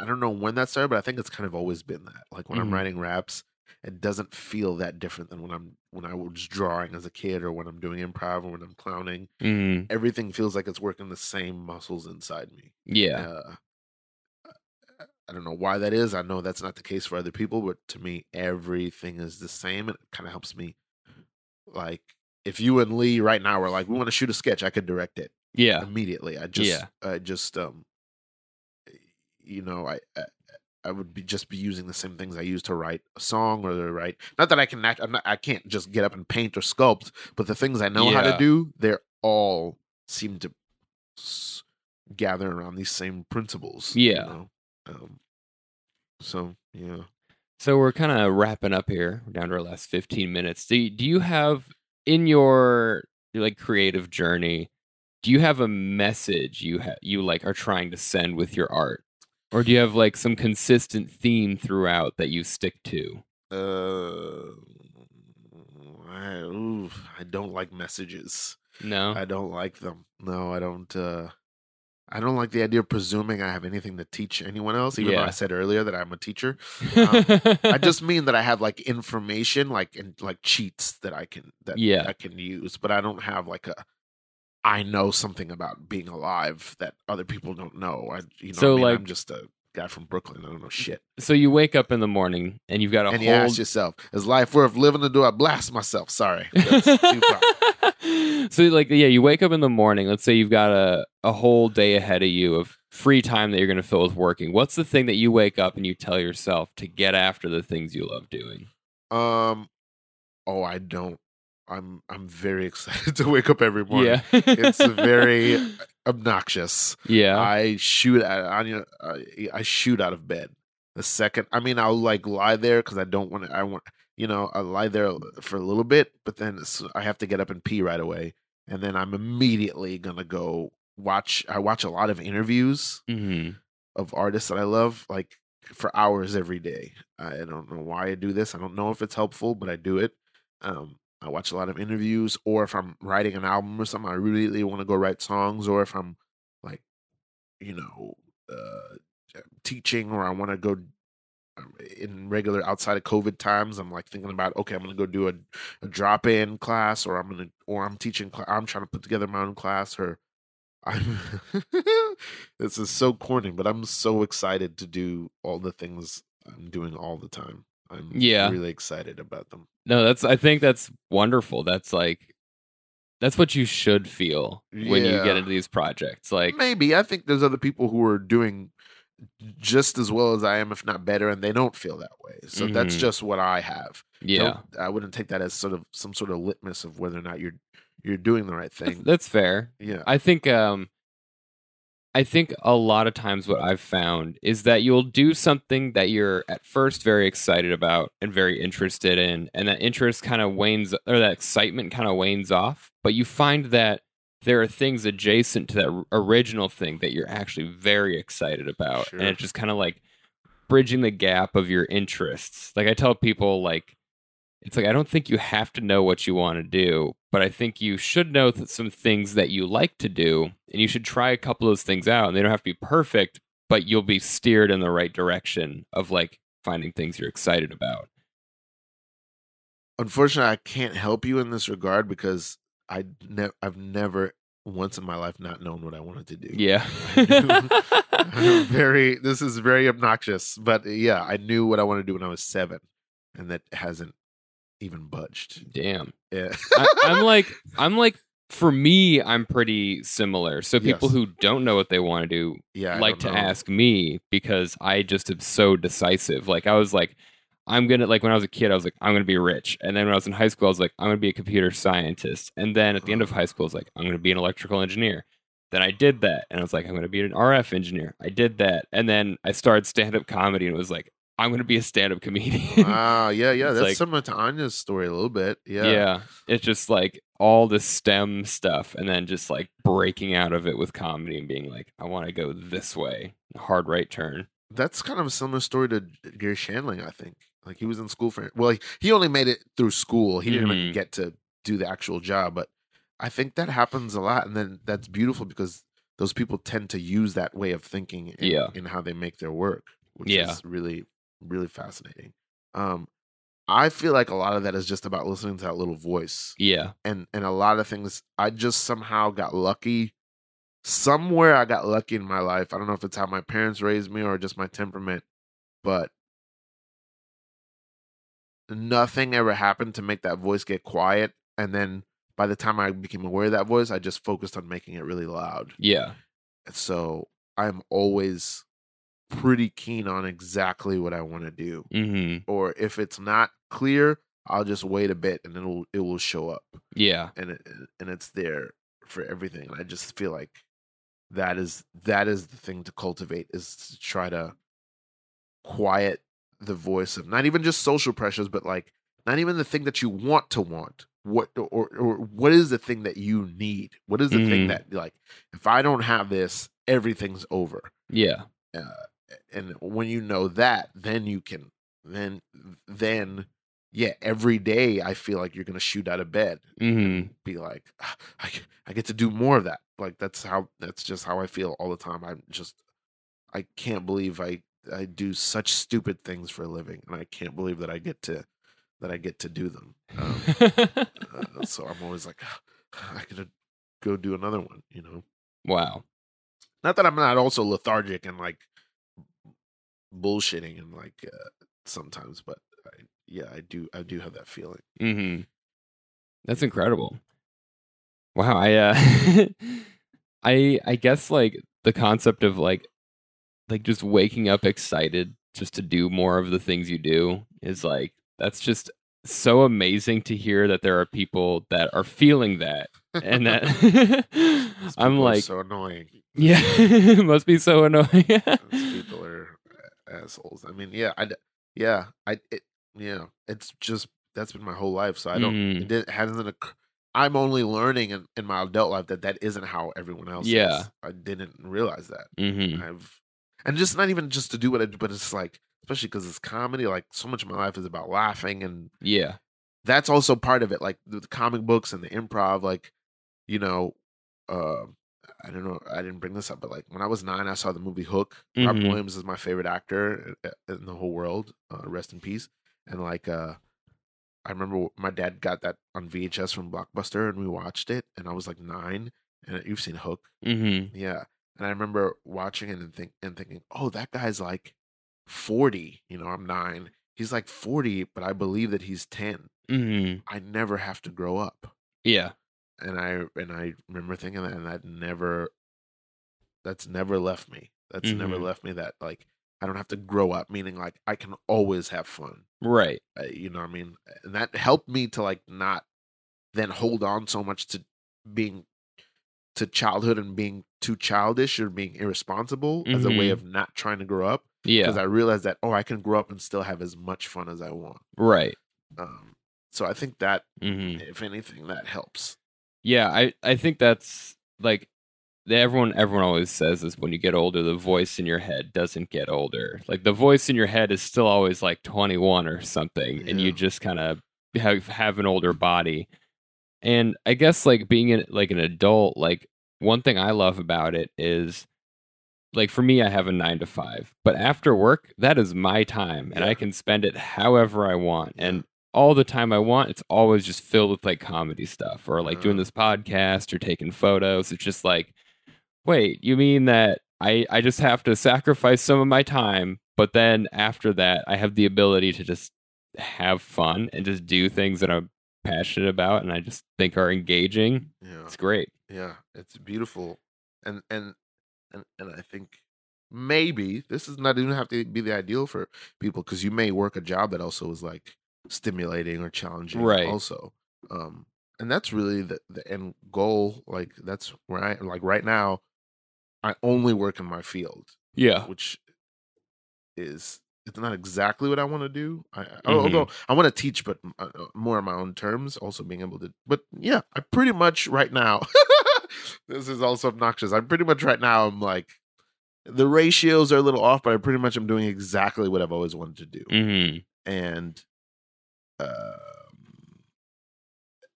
I- don't know when that started but i think it's kind of always been that like when Mhm. i'm writing raps it doesn't feel that different than when i'm when i was drawing as a kid or when i'm doing improv or when i'm clowning Mm, everything feels like it's working the same muscles inside me yeah. uh, i don't know why that is i know that's not the case for other people but to me everything is the same it kind of helps me like if you and lee right now were like we want to shoot a sketch i could direct it Yeah. immediately. I just, Yeah. I just, um, you know, I, I, I would be just be using the same things I use to write a song or to write. Not that I can, act, I'm not, I can't just get up and paint or sculpt, but the things I know how to do, they're all seem to s- gather around these same principles. you Yeah. know? Um, so yeah. So we're kind of wrapping up here. We're down to our last 15 minutes. Do you, do you have in your like creative journey, do you have a message you ha- you like are trying to send with your art? Or do you have like some consistent theme throughout that you stick to? Uh, I, ooh, I don't like messages. No. I don't like them. No, I don't. uh I don't like the idea of presuming I have anything to teach anyone else. Even though I said earlier that I'm a teacher, I I [LAUGHS] just mean that I have like information, like and like cheats that I can that Yeah. I can use, but I don't have like a. I know something about being alive that other people don't know. I, you know, So, I mean? like- I'm just a guy from Brooklyn. I don't know shit. so you wake up in the morning and you've got a and whole you ask yourself, is life worth living, or do I blast myself? Sorry, [LAUGHS] so like yeah you wake up in the morning let's say you've got a, a whole day ahead of you of free time that you're going to fill with working what's the thing that you wake up and you tell yourself to get after the things you love doing Um, oh, I don't. I'm I'm very excited [LAUGHS] to wake up every morning. yeah It's very [LAUGHS] obnoxious. yeah I shoot at I, I I shoot out of bed the second. I mean, I'll like lie there because I don't want to. I want you know I lie there for a little bit, but then I have to get up and pee right away, and then I'm immediately gonna go watch. I watch a lot of interviews hmm of artists that I love, like for hours every day. I don't know why I do this. I don't know if it's helpful, but I do it. Um, I watch a lot of interviews, or if I'm writing an album or something, I really want to go write songs, or if I'm like, you know, uh, teaching, or I want to go um, in regular outside of COVID times. I'm like thinking about, okay, I'm gonna go do a, a drop in class, or I'm gonna, or I'm teaching. Cl- I'm trying to put together my own class, or I'm [LAUGHS] this is so corny, but I'm so excited to do all the things I'm doing all the time. I'm Yeah. really excited about them. no that's i think that's wonderful that's like that's what you should feel when you get into these projects like Maybe I think there's other people who are doing just as well as I am, if not better, and they don't feel that way. So that's Mhm. just what I have. yeah Don't- I wouldn't take that as sort of some sort of litmus of whether or not you're you're doing the right that's, thing. that's fair yeah. I think um I think a lot of times what I've found is that you'll do something that you're at first very excited about and very interested in and that interest kind of wanes or that excitement kind of wanes off but you find that there are things adjacent to that original thing that you're actually very excited about and Sure. it's just kind of like bridging the gap of your interests like I tell people like it's like I don't think you have to know what you want to do, but I think you should know that some things that you like to do, and you should try a couple of those things out. And they don't have to be perfect, but you'll be steered in the right direction of like finding things you're excited about. Unfortunately, I can't help you in this regard because I ne- I've never once in my life not known what I wanted to do. Yeah. [LAUGHS] [LAUGHS] Very this is very obnoxious, but yeah, I knew what I wanted to do when I was seven, and that hasn't even budged. Damn. Yeah, I, I'm [LAUGHS] like, I'm like, for me, I'm pretty similar. So people Yes. who don't know what they want to do yeah. Like to know. ask me because I just am so decisive. Like I was like, I'm gonna like when I was a kid, I was like, I'm gonna be rich. And then when I was in high school, I was like, I'm gonna be a computer scientist. And then at the end of high school, I was like, I'm gonna be an electrical engineer. Then I did that, and I was like, I'm gonna be an RF engineer. I did that, and then I started stand up comedy, and it was like, I'm gonna be a stand up comedian. Ah, [LAUGHS] yeah, yeah. That's like- similar to Anya's story a little bit. Yeah, yeah, it's just like all the STEM stuff, and then just like breaking out of it with comedy and being like, I want to go this way, hard right turn. That's kind of a similar story to Garry Shandling, I think. Like he was in school for well, he, only made it through school. He didn't Mhm. even get to do the actual job, but I think that happens a lot, and then that's beautiful because those people tend to use that way of thinking in, Yeah. in how they make their work, which Yeah. is really, really fascinating. Um, I feel like a lot of that is just about listening to that little voice. Yeah. and and a lot of things I just somehow got lucky. Somewhere I got lucky in my life. I don't know if it's how my parents raised me or just my temperament, but nothing ever happened to make that voice get quiet. And then by the time I became aware of that voice, I just focused on making it really loud. Yeah. And so I'm always pretty keen on exactly what I want to do. Mm-hmm. Or if it's not clear, I'll just wait a bit and it'll it will show up Yeah. and it and it's there for everything. And I just feel like that is that is the thing to cultivate is to try to quiet the voice of not even just social pressures, but like not even the thing that you want to want. What or or what is the thing that you need? What is the Mhm. thing that like if I don't have this, everything's over. Yeah. And when you know that, then you can then then yeah, every day I feel like you're gonna shoot out of bed Mm-hmm. be like "Ah, I, I get to do more of that like that's how that's just how i feel all the time i'm just i can't believe i i do such stupid things for a living and i can't believe that i get to that i get to do them um, uh, [LAUGHS] so i'm always like "Ah, i could go do another one you know wow. not that i'm not also lethargic and like bullshitting and like uh, sometimes but I, yeah i do i do have that feeling Mm-hmm. That's incredible. Wow. I uh [LAUGHS] I I guess like the concept of like like just waking up excited just to do more of the things you do is like that's just so amazing to hear that there are people that are feeling that and that [LAUGHS] [LAUGHS] I'm like so annoying yeah it must be so annoying people are assholes. I mean, yeah, I, yeah, I, it, yeah, it's just that's been my whole life. So I don't, Mm. it didn't, hasn't. I'm only learning in, in my adult life that that isn't how everyone else. Yeah. is. I didn't realize that. hmm I've, and just not even just to do what I do, but it's like, especially because it's comedy. Like so much of my life is about laughing, and yeah that's also part of it. Like the, the comic books and the improv. Like, you know, uh, I don't know. I didn't bring this up, but like when I was nine, I saw the movie Hook. Robin Mhm. Williams is my favorite actor uh, in the whole world. Uh, rest in peace. And like, uh, I remember my dad got that on VHS from Blockbuster, and we watched it. And I was like nine. And you've seen Hook, hmm yeah. And I remember watching it and think and thinking, oh, that guy's like forty. You know, I'm nine. He's like forty, but I believe that he's ten. hmm I never have to grow up yeah and I and I remember thinking that, and that never, that's never left me. That's never Mhm. left me. That like I don't have to grow up. Meaning like I can always have fun. right Uh, you know what I mean? And that helped me to like not then hold on so much to being to childhood and being too childish or being irresponsible as a way Mhm. of not trying to grow up. yeah Because I realized that oh, I can grow up and still have as much fun as I want. right Um, so I think that hmm if anything, that helps. Yeah, I I think that's like everyone everyone always says is when you get older the voice in your head doesn't get older. Like the voice in your head is still always like 21 or something and you just kind of have have an older body. And I guess like being an, like an adult like one thing I love about it is like for me I have a 9 to 5, but after work that is my time and Yeah. I can spend it however I want. And all the time I want, it's always just filled with like comedy stuff or like doing Uh-huh. this podcast or taking photos. It's just like, wait, you mean that I, I just have to sacrifice some of my time, but then after that, I have the ability to just have fun and just do things that I'm passionate about and I just think are engaging. Yeah. It's great. Yeah, it's beautiful, and and and and I think maybe this is not even have to be the ideal for people because you may work a job that also is like stimulating or challenging, Right. Also, um, and that's really the the end goal. Like that's where I like right now. I only work in my field, Yeah. which is it's not exactly what I want to do. I, I- Mhm. although I want to teach, but uh, uh, more on my own terms. Also being able to, but yeah, I pretty much right now. [LAUGHS] this is also obnoxious. I'm pretty much right now. I'm like the ratios are a little off, but I pretty much am doing exactly what I've always wanted to do, hmm and um,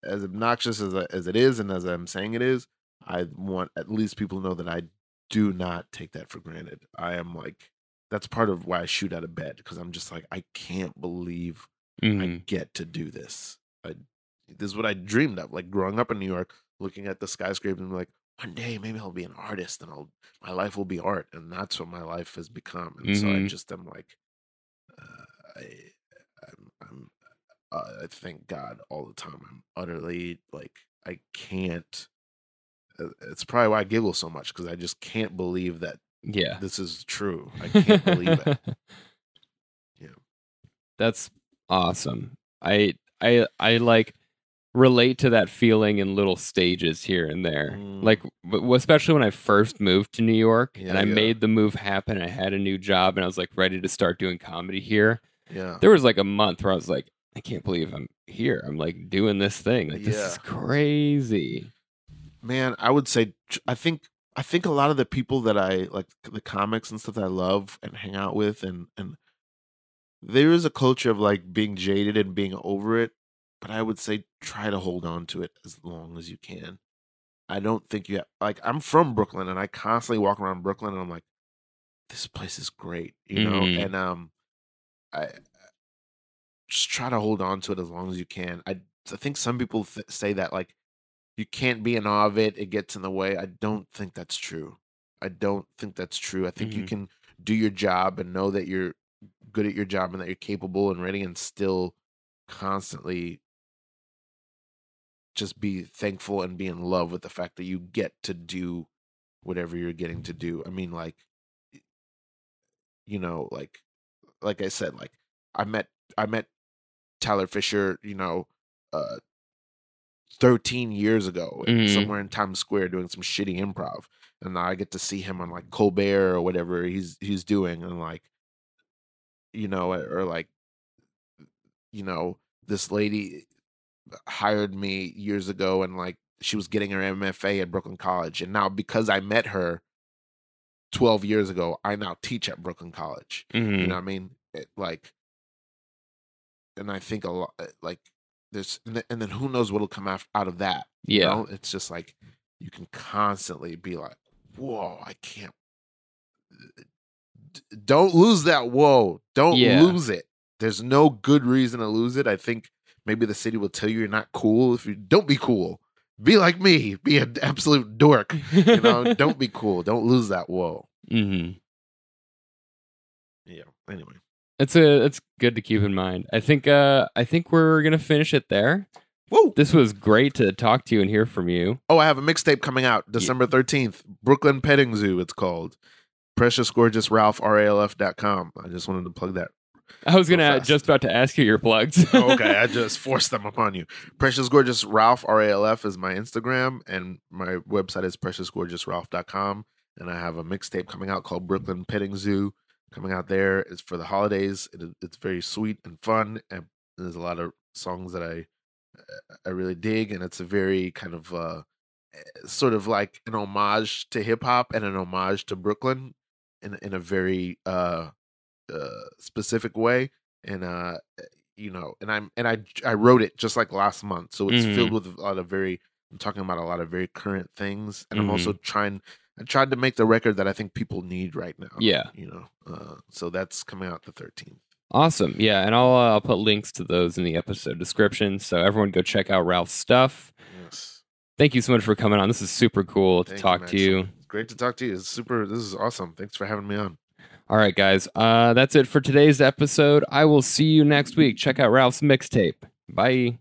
as obnoxious as as it is, and as I'm saying it is, I want at least people to know that I do not take that for granted. I am like that's part of why I shoot out of bed because I'm just like I can't believe hmm I get to do this. I this is what I dreamed of, like growing up in New York, looking at the skyscrapers and like one day maybe I'll be an artist and I'll my life will be art, and that's what my life has become. And so I Mhm. just am like, uh, I I'm, I'm uh, I thank God all the time. I'm utterly like I can't. uh, It's probably why I giggle so much because I just can't believe that Yeah. this is true. I can't believe it. [LAUGHS] Yeah. That's awesome. I I I like relate to that feeling in little stages here and there. Mm. Like especially when I first moved to New York and I yeah. made the move happen. I had a new job and I was like ready to start doing comedy here. Yeah. There was like a month where I was like I can't believe I'm here. I'm like doing this thing. Like this Yeah. is crazy. man i would say i think i think a lot of the people that i like the comics and stuff that i love and hang out with and and there is a culture of like being jaded and being over it but i would say try to hold on to it as long as you can i don't think you have, like i'm from brooklyn and i constantly walk around brooklyn and i'm like this place is great you know Mhm. and um i just try to hold on to it as long as you can i i think some people th- say that like you can't be in awe of it. It gets in the way. I don't think that's true. I don't think that's true. I think you Mhm. can do your job and know that you're good at your job and that you're capable and ready and still constantly just be thankful and be in love with the fact that you get to do whatever you're getting to do. I mean like you know like like I said like I met I met Tyler Fisher, you know, uh 13 years ago Mhm. somewhere in Times Square doing some shitty improv and now I get to see him on like Colbert or whatever he's he's doing and like you know or like you know this lady hired me years ago and like she was getting her MFA at Brooklyn College and now because I met her 12 years ago I now teach at Brooklyn College Mhm. you know what I mean? It, like, and I think a lot, like, there's, and then, and then who knows what'll come out of that? you Yeah. know? it's just like you can constantly be like, whoa, I can't. D- Don't lose that whoa. Don't Yeah. lose it. There's no good reason to lose it. I think maybe the city will tell you you're not cool if you don't be cool. Be like me. Be an absolute dork. You know, [LAUGHS] don't be cool. Don't lose that whoa. Mm-hmm. Yeah. Anyway. It's a it's good to keep in mind. I think uh I think we're gonna finish it there. Whoa. This was great to talk to you and hear from you. Oh, I have a mixtape coming out December 13th. Brooklyn Petting Zoo, it's called. Precious Gorgeous Ralph, RALF.com. I just wanted to plug that. I was gonna fast. just about to ask you your plugs. [LAUGHS] Oh, okay, I [LAUGHS] just forced them upon you. Precious Gorgeous Ralph, RALF is my Instagram, and my website is precious gorgeous preciousgorgeousralph.com. And I have a mixtape coming out called Brooklyn Petting Zoo coming out there. It's for the holidays. It, it's very sweet and fun, and there's a lot of songs that I I really dig, and it's a very kind of uh, sort of like an homage to hip hop and an homage to Brooklyn in in a very uh, uh, specific way. And uh, you know, and I'm and I I wrote it just like last month, so it's Mhm. filled with a lot of very. I'm talking about a lot of very current things, and I'm also Mm-hmm. trying. I tried to make the record that I think people need right now. Yeah. you know, uh, so that's coming out the 13th. awesome. Yeah, and I'll uh, I'll put links to those in the episode description. So everyone go check out Ralph's stuff. Yes. Thank you so much for coming on. This is super cool to Thank you, talk Max. to you. It's great to talk to you. It's super. This is awesome. Thanks for having me on. All right, guys. Uh, that's it for today's episode. I will see you next week. Check out Ralph's mixtape. Bye.